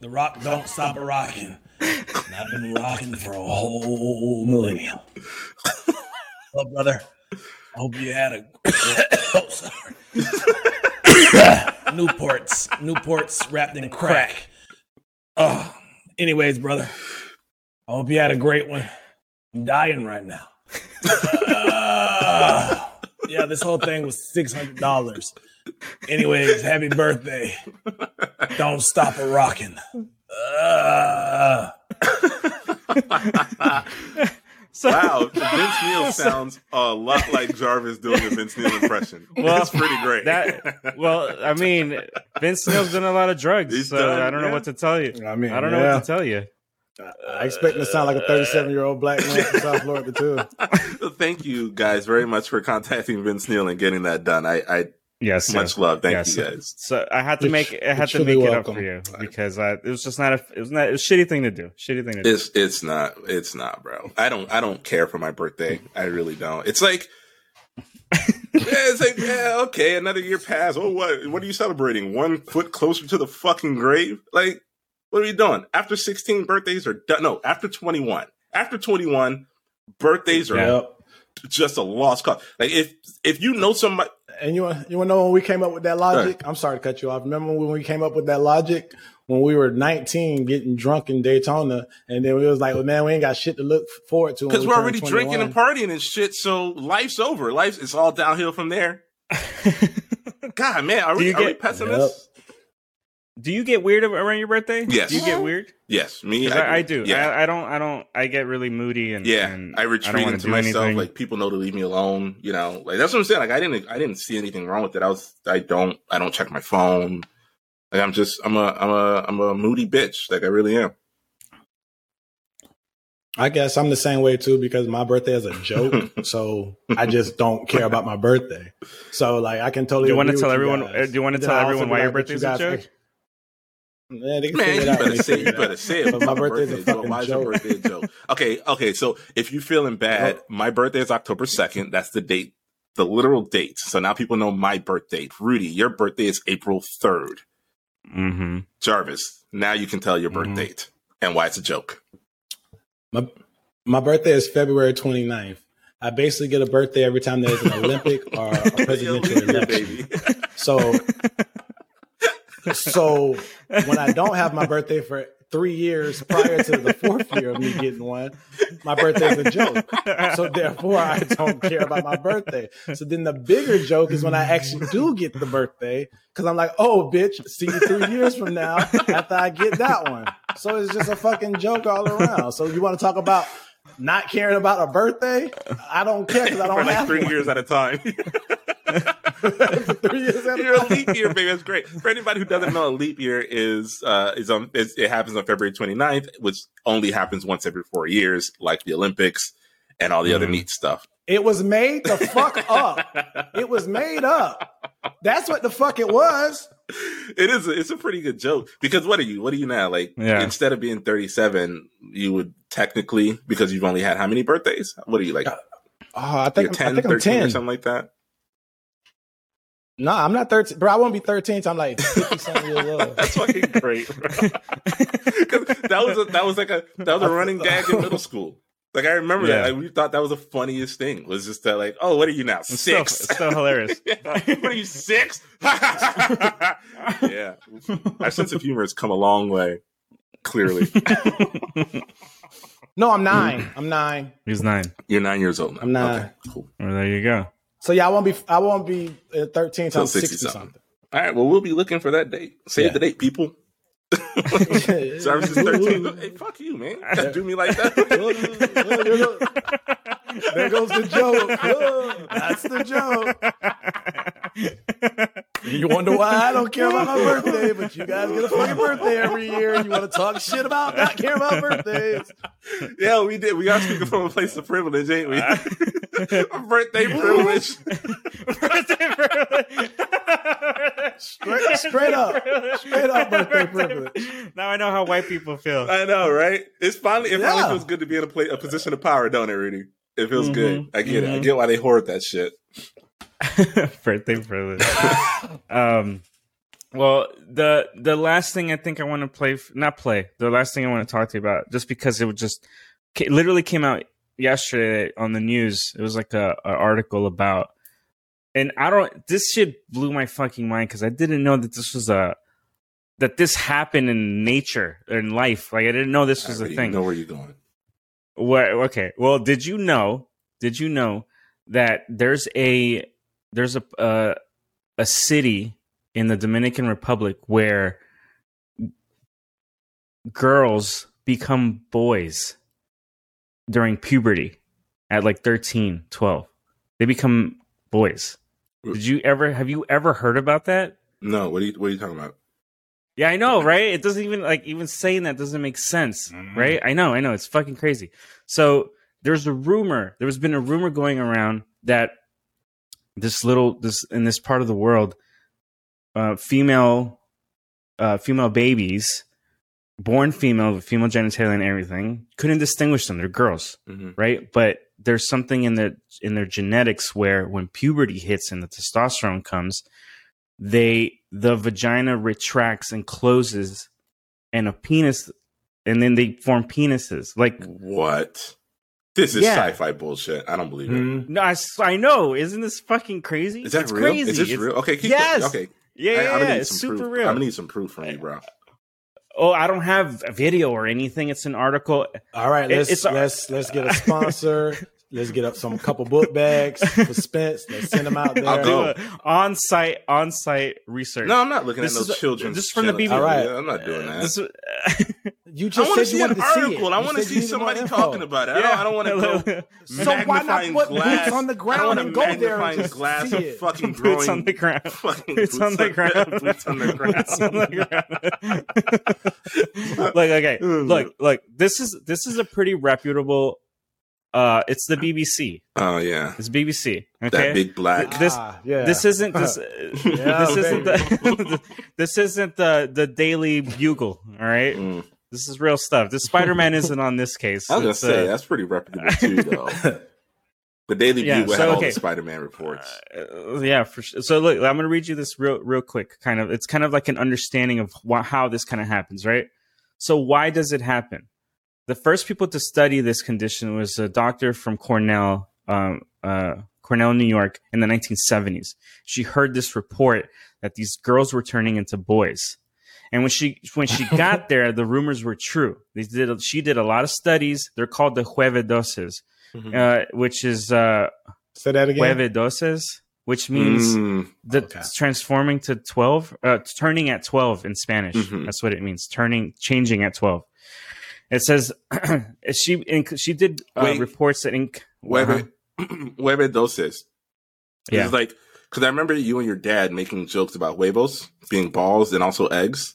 the rock don't stop a rocking. And I've been rocking for a whole millennium. well, brother, I hope you had a. oh, sorry. Newports, Newports wrapped in crack. Oh, anyways, brother, I hope you had a great one. I'm dying right now. Uh, yeah, this whole thing was six hundred dollars. Anyways, happy birthday! Don't stop a rocking. Uh, So, Wow, Vince Neil sounds a lot like Jarvis doing a Vince Neil impression. Well, That's pretty great. that well, I mean, Vince Neil's done a lot of drugs, He's so done, I don't know what to tell you. I mean, I don't know what to tell you. I expect him to sound like a 37 year old black man from South Florida too. Thank you guys very much for contacting Vince Neil and getting that done. I, I Yes, much yes. love. Thank Yes. you guys. So I had to make tr- I had to make truly it up for you because uh, it was just not a it was not a shitty thing to do. Shitty thing to do. It's it's not it's not, bro. I don't I don't care for my birthday. I really don't. It's like yeah, it's like yeah, okay, another year passed. Oh, what what are you celebrating? One foot closer to the fucking grave? Like, what are you doing? After sixteen birthdays are done. No, after twenty one. After twenty one, birthdays are Yep. just a lost cause. Like if if you know somebody, And you want you want to know when we came up with that logic? I'm sorry to cut you off. Remember when we came up with that logic when we were 19, getting drunk in Daytona, and then we was like, well, "Man, we ain't got shit to look forward to." because we we're already 21. drinking and partying and shit, so life's over. Life's it's all downhill from there. God, man, are we, are we pessimists? Do you get weird around your birthday? Yes. Do you get weird? Yes, me. I, I do. Yeah, I, I don't. I don't. I get really moody and yeah. and I don't retreat wanna into do myself. anything. Like people know to leave me alone. You know, like that's what I'm saying. Like I didn't, I didn't see anything wrong with it. I was, I don't, I don't check my phone. Like I'm just, I'm a, I'm a, I'm a moody bitch. Like I really am. I guess I'm the same way too because my birthday is a joke, so I just don't care about my birthday. So like I can totally. Do you wanna tell everyone- guys. uh, do you wanna tell everyone why your like, but birthday's you a guys joke? Fig- Man, they can Man, you better say, you it better say it. But my Fucking birthday's a birthday joke. Why is your birthday a joke? Okay, okay. So if you're feeling bad, my birthday is October second. That's the date, the literal date. So now people know my birth date. Rudy, your birthday is April third. mm-hmm. Jarvis, now you can tell your birth Mhm. date and why it's a joke. My my birthday is February 29th. I basically get a birthday every time there's an Olympic or a presidential election. baby. So, so when I don't have my birthday for three years prior to the fourth year of me getting one, my birthday is a joke. So therefore, I don't care about my birthday. So then the bigger joke is when I actually do get the birthday, because I'm like, oh, bitch, see you three years from now after I get that one. So it's just a fucking joke all around. So you want to talk about not caring about a birthday? I don't care because I don't For like have three one. years at a time. For three years at a You're a leap year, baby. That's great. For anybody who doesn't know, a leap year is uh is on is, it happens on February 29th, which only happens once every four years, like the Olympics and all the other Mhm. neat stuff. It was made the fuck up. It was made up. That's what the fuck it was. it is. A, it's a pretty good joke because what are you? What are you now? Like Yeah. instead of being 37, you would technically because you've only had how many birthdays? What are you like? Oh, I You're think, 10, I think I'm 13 or something like that. No, I'm not 13. Bro, I won't be 13 till I'm like 50 something years old. That's fucking great. bro. 'Cause that was a, that was like a that was a running gag in middle school. Like I remember Yeah. that. Like, we thought that was the funniest thing. Was just that like, oh, what are you now? It's still, Six? it's still hilarious. Yeah. What are you six? yeah, our sense of humor has come a long way. Clearly, No, I'm nine. I'm nine. He's nine. you're nine years old now. I'm nine. Okay, cool. Well, there you go. So yeah, I won't be I won't be uh, 13 till Till 60 60 something. something. All right. Well, we'll be looking for that date. Save Yeah. the date, people. Service is 13. hey, fuck you, man. Do me like that. There goes the joke. Oh, That's the joke. You wonder why I don't care about my birthday, but you guys get a fucking birthday every year. and You want to talk shit about not care about birthdays. yeah, we did. We are speaking from a place of privilege, ain't we? Birthday privilege. Birthday privilege. straight Straight up. Straight up birthday privilege. Now I know how white people feel. I know, right? It's finally it finally feels good to be in a, play, a position of power, don't it, Rudy? It feels Mhm, good. I get it. I mhm. get why they hoard that shit. birthday privilege. um, well, the the last thing I think I want to play, not play, the last thing I want to talk to you about, just because it would just it literally came out yesterday on the news. It was like a, a article about, and I don't. This shit blew my fucking mind because I didn't know that this was a that this happened in nature in life. Like I didn't know this was a thing. know where you're going. What? Okay. Well, did you know? Did you know that there's a there's a uh, a city in the Dominican Republic where girls become boys during puberty at like 13, 12. They become boys. Did you ever have you ever heard about that? No, what are you what are you talking about? Yeah, I know, right? It doesn't even like even saying that doesn't make sense, right? I know, I know, it's fucking crazy. So there's a rumor. There has been a rumor going around that this little this in this part of the world, uh, female, uh, female babies, born female with female genitalia and everything, couldn't distinguish them. They're girls, Mhm. right? But there's something in the in their genetics where when puberty hits and the testosterone comes, they the vagina retracts and closes and a penis and then they form penises like What? This is Yeah. sci-fi bullshit. I don't believe it. Mhm. no I, s- I know isn't this fucking crazy Is that it's real? crazy Is this It's- real? Okay, keep Yes! okay. yeah I, yeah, I'm gonna yeah, need it's some super proof. real I'm gonna need some proof from you, bro. oh i don't have a video or anything it's an article All right, let's it's- let's let's get a sponsor. let's get up some couple book bags for Spence. Let's send them out there. I'll go. on oh. site on site research No, I'm not looking This at no is- children's. this is from the genitalia. BBC. All right. I'm not doing that. This You just want to said see you an wanted to see article. it. I want to see you needed more somebody talking about it. I don't, I don't want to go. So why not magnifying put glass. boots on the ground and go there and just glass see of it? fucking boots growing. on the ground fucking boots on the ground boots on the ground. Boots on the ground. look okay look look this is this is a pretty reputable uh it's the bbc Oh yeah, it's bbc okay that big black. this Ah, yeah. this isn't this Yeah, this isn't the this isn't the the daily bugle all right Mm. this is real stuff this spider-man isn't on this case I was gonna say uh, that's pretty reputable too, though. the Daily Yeah, Bugle so, had all okay. the Spider-Man reports. Uh, yeah, for sure. So look, I'm going to read you this real, real quick. Kind of, it's kind of like an understanding of wh- how this kind of happens, right? So why does it happen? The first people to study this condition was a doctor from Cornell, um, uh, Cornell, New York, in the 1970s. She heard this report that these girls were turning into boys. And when she when she got there, the rumors were true. They did she did a lot of studies. They're called the Huevedoses, Mhm. uh, which is uh, Say that again. Huevedoses, which means Mm. the Okay. transforming to 12 uh, turning at 12 in spanish Mhm. that's what it means turning changing at 12 it says she she did uh, Wait. reports that in Hueve, hueve doses. Yeah. It's like because I remember you and your dad making jokes about huevos being balls and also eggs.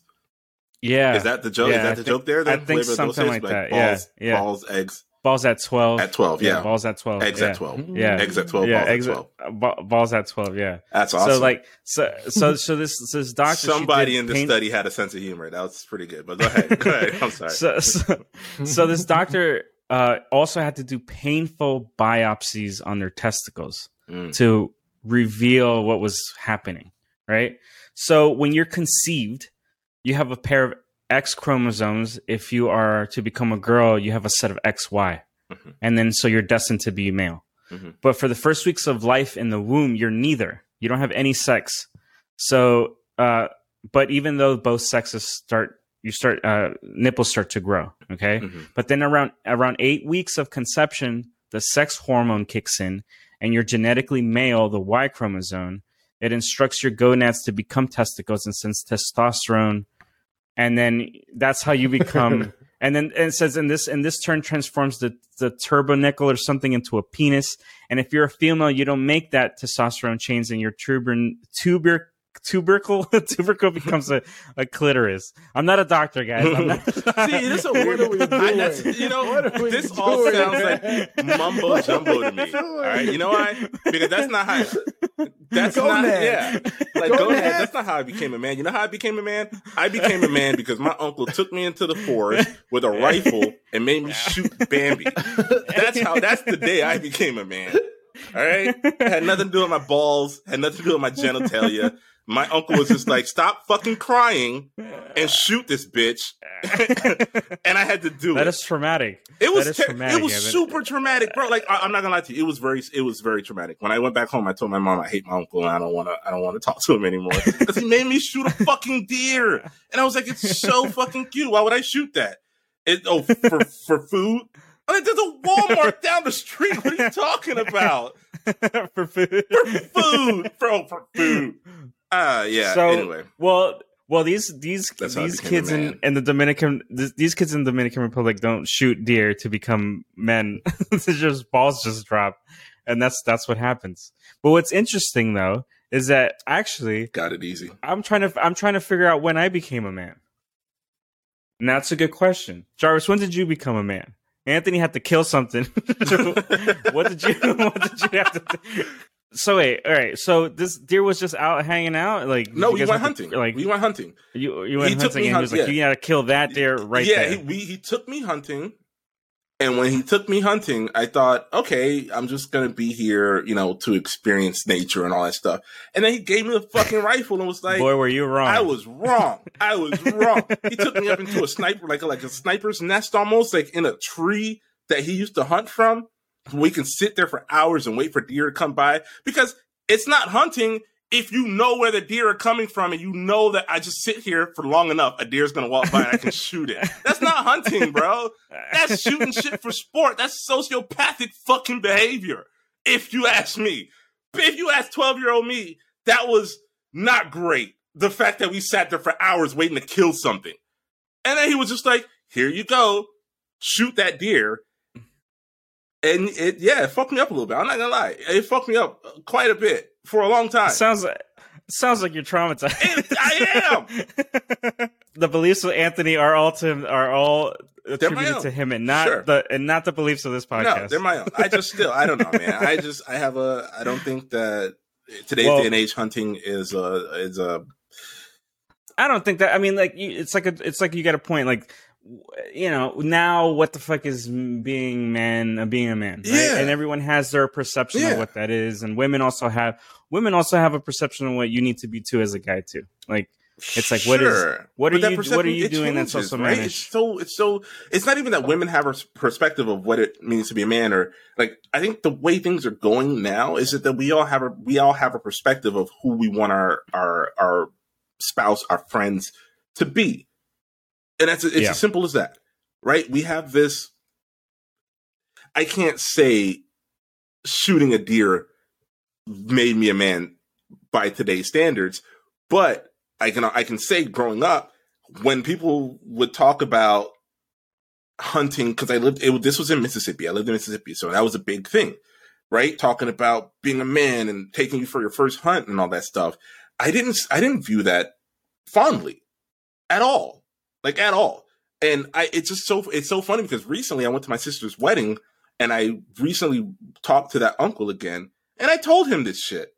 yeah Is that the joke? Yeah, Is that I the think- joke there? Then? I think something doses? like that, yeah, Balls, yeah. balls, eggs balls at 12 at twelve. Yeah, balls at 12 eggs yeah. at twelve. yeah Eggs at twelve. yeah balls eggs at twelve. uh, ba- balls at 12 yeah That's awesome. so like so so so this so this doctor somebody in the study had a sense of humor. That was pretty good. But go ahead. Go ahead. I'm sorry. so, so, so this doctor uh, also had to do painful biopsies on their testicles Mm. to reveal what was happening right so when you're conceived you have a pair of x chromosomes if you are to become a girl you have a set of xy Mhm. and then so you're destined to be male Mhm. but for the first weeks of life in the womb you're neither you don't have any sex so uh but even though both sexes start you start uh nipples start to grow okay Mhm. but then around around eight weeks of conception the sex hormone kicks in and you're genetically male the y chromosome it instructs your gonads to become testicles and sends testosterone and then that's how you become and then and it says in this and this turn transforms the the turbonickel or something into a penis and if you're a female you don't make that testosterone change and your tuber tuber tubercle tubercle becomes a, a clitoris i'm not a doctor guys I'm not, See, this is a weird. What are we I, that's, you know, What are we this all doing, sounds like mumbo jumbo to me. All right, you know why? Because that's not how. That's Go not Ned. yeah. Like Go go ahead. That's not how I became a man. You know how I became a man? I became a man because my uncle took me into the forest with a rifle and made me shoot Bambi. That's how. That's the day I became a man. All right, had nothing to do with my balls. Had nothing to do with my genitalia. My uncle was just like, "Stop fucking crying and shoot this bitch," and I had to do That That is traumatic. It was that is ter- traumatic, it was Evan. super traumatic, bro. Like I- I'm not gonna lie to you, it was very it was very traumatic. When I went back home, I told my mom I hate my uncle and I don't want to I don't want to talk to him anymore because he made me shoot a fucking deer, and I was like, it's so fucking cute. Why would I shoot that? It oh for for food. I'm like, there's a Walmart down the street. What are you talking about? for food. For food, bro, oh, for food. Ah, yeah. So- anyway, Well, well, these these That's these kids in, in the Dominican th- these kids in the Dominican Republic don't shoot deer to become men. it's just balls just drop, and that's that's what happens. But what's interesting though is that actually got it easy. I'm trying to I'm trying to figure out when I became a man. And that's a good question, Jarvis. When did you become a man? Anthony had to kill something. what did you What did you have to? So wait, all right. So this deer was just out hanging out, like No, we went have to- hunting. like we went hunting. you you went He took hunting, me and he was hunt- like, yeah. "You gotta kill that deer right yeah, there." He, we, he took me hunting, and when he took me hunting, I thought, okay, I'm just gonna be here, you know, to experience nature and all that stuff. And then he gave me the fucking rifle and was like, Boy, were you wrong? I was wrong. I was wrong. he took me up into a sniper, like a, like a sniper's nest, almost like in a tree that he used to hunt from. We can sit there for hours and wait for deer to come by because it's not hunting. If you know where the deer are coming from and you know that I just sit here for long enough, a deer's gonna walk by and I can shoot it. That's not hunting, bro. That's shooting shit for sport. That's sociopathic fucking behavior. If you ask me. If you ask 12 year old me, that was not great. The fact that we sat there for hours waiting to kill something. And then he was just like, here you go. Shoot that deer. And it, yeah, it fucked me up a little bit. I'm not gonna lie. It fucked me up quite a bit for a long time. sounds like sounds like you're traumatized. It- I am. the beliefs of Anthony are all to him, are all attributed to him, and not Sure. the and not the beliefs of this podcast. No, they're my own. I just still, I don't know, man. I just, I have a, I don't think that today's Well- day and age hunting is a, is a, I don't think that. I mean, like, it's like a, it's like you got a point. Like, you know, now what the fuck is being man, uh, being a man? Right? Yeah. And everyone has their perception Yeah. of what that is, and women also have women also have a perception of what you need to be too as a guy too. Like, it's like, what is- Sure. what are you- what are you doing that's changes, also right? It's so, it's so, it's not even that women have a perspective of what it means to be a man or like, I think the way things are going now is that, that we all have a, we all have a perspective of who we want our, our, our spouse, our friends to be. And that's, it's Yeah. as simple as that, right? We have this, I can't say shooting a deer made me a man by today's standards, but I can I can say growing up when people would talk about hunting because I lived it, this was in Mississippi. I lived in Mississippi, so that was a big thing, right? Talking about being a man and taking you for your first hunt and all that stuff. I didn't I didn't view that fondly at all, like at all. And I it's just so it's so funny because recently I went to my sister's wedding and I recently talked to that uncle again and I told him this shit.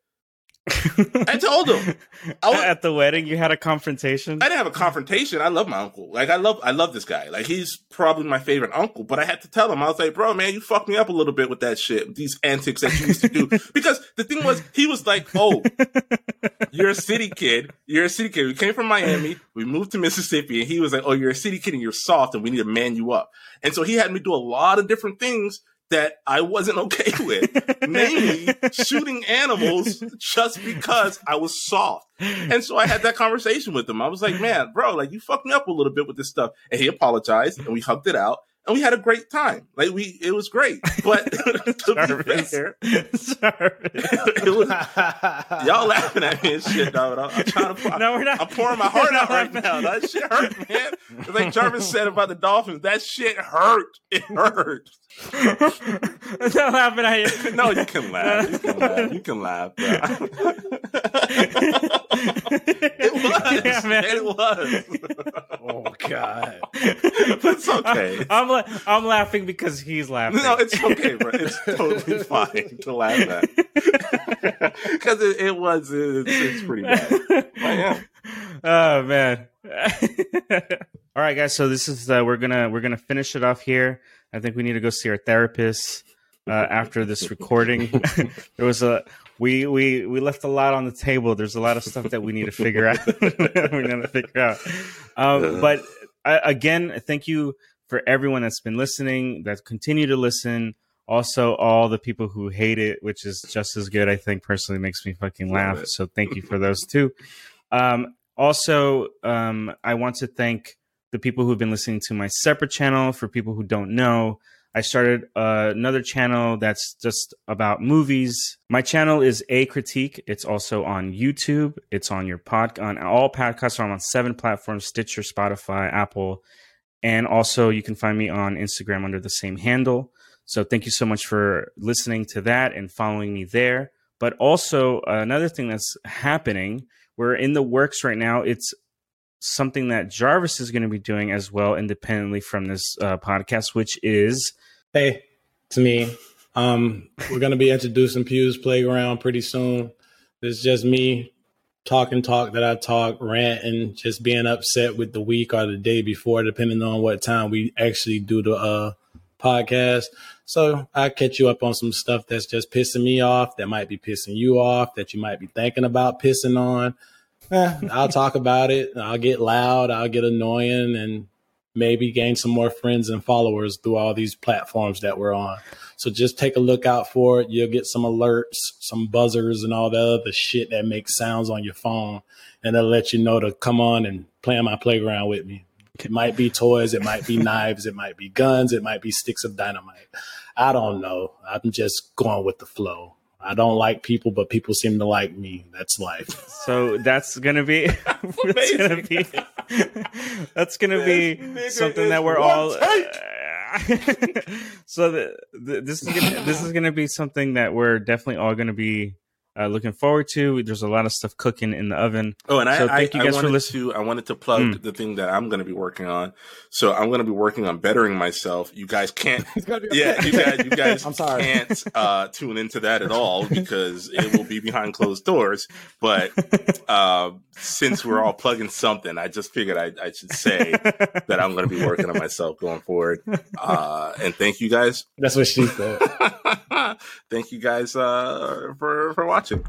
I told him. I was- At the wedding, you had a confrontation. I didn't have a confrontation. I love my uncle. Like I love I love this guy. Like he's probably my favorite uncle. But I had to tell him, I was like, bro, man, you fucked me up a little bit with that shit, these antics that you used to do. because the thing was, he was like, Oh, you're a city kid. You're a city kid. We came from Miami. We moved to Mississippi, and he was like, Oh, you're a city kid and you're soft, and we need to man you up. And so he had me do a lot of different things that I wasn't okay with. Namely, shooting animals just because I was soft. And so I had that conversation with him. I was like, man, bro, like you fucked me up a little bit with this stuff. And he apologized and we hugged it out and we had a great time. Like we, it was great. But to be fair, Sorry. was, y'all laughing at me and shit, dog. I'm, I'm trying to, pour- No, we're not. I'm pouring my heart out right now. That shit hurt, man. It's like Jarvis said about the Dolphins. That shit hurt. It hurt. I'm not laughing at you. No, you can laugh. You can laugh. You can laugh, bro. it was. Yeah, man. It was. Oh God. It's okay. I'm la- I'm laughing because he's laughing. No, it's okay, bro. It's totally fine to laugh at because it, it was. It's, it's pretty bad. I oh man. All right, guys. So this is uh, we're gonna we're gonna finish it off here. I think we need to go see our therapist uh, after this recording. there was a we we we left a lot on the table. There's a lot of stuff that we need to figure out. we need to figure out. Um, but uh, again, thank you for everyone that's been listening, that continue to listen. Also, all the people who hate it, which is just as good. I think personally makes me fucking laugh. So thank you for those too. Um, also, um, I want to thank the people who've been listening to my separate channel. For people who don't know, I started uh, another channel that's just about movies. My channel is A Critique. It's also on YouTube. It's on your pod on all podcasts are on seven platforms: Stitcher, Spotify, Apple, and also you can find me on Instagram under the same handle. So thank you so much for listening to that and following me there. But also another thing that's happening, we're in the works right now. It's something that Jarvis is going to be doing as well, independently from this uh, podcast, which is Hey, it's me. Um, we're gonna be introducing Pew's Playground pretty soon. It's just me talking talk that I talk, ranting, just being upset with the week or the day before, depending on what time we actually do the uh podcast. So I catch you up on some stuff that's just pissing me off, that might be pissing you off, that you might be thinking about pissing on. Eh, I'll talk about it. I'll get loud. I'll get annoying, and maybe gain some more friends and followers through all these platforms that we're on. So just take a look out for it. You'll get some alerts, some buzzers, and all the other shit that makes sounds on your phone, and it'll let you know to come on and play on my playground with me. It might be toys, it might be knives, it might be guns, it might be sticks of dynamite. I don't know. I'm just going with the flow. I don't like people, but people seem to like me. That's life. so that's gonna be that's gonna be that's gonna be This nigga something that we're all. so the, the, this is gonna, this is gonna be something that we're definitely all gonna be uh, looking forward to. There's a lot of stuff cooking in the oven. Oh, and I, So I, thank you I guys for listening. to I wanted to plug Mm. the thing that I'm going to be working on. So I'm going to be working on bettering myself. You guys can't. It's gonna be Yeah, you guys, you guys I'm sorry. can't uh, tune into that at all because it will be behind closed doors. But uh, since we're all plugging something, I just figured I, I should say that I'm going to be working on myself going forward. Uh, and thank you guys. That's what she said. thank you guys uh, for for watching.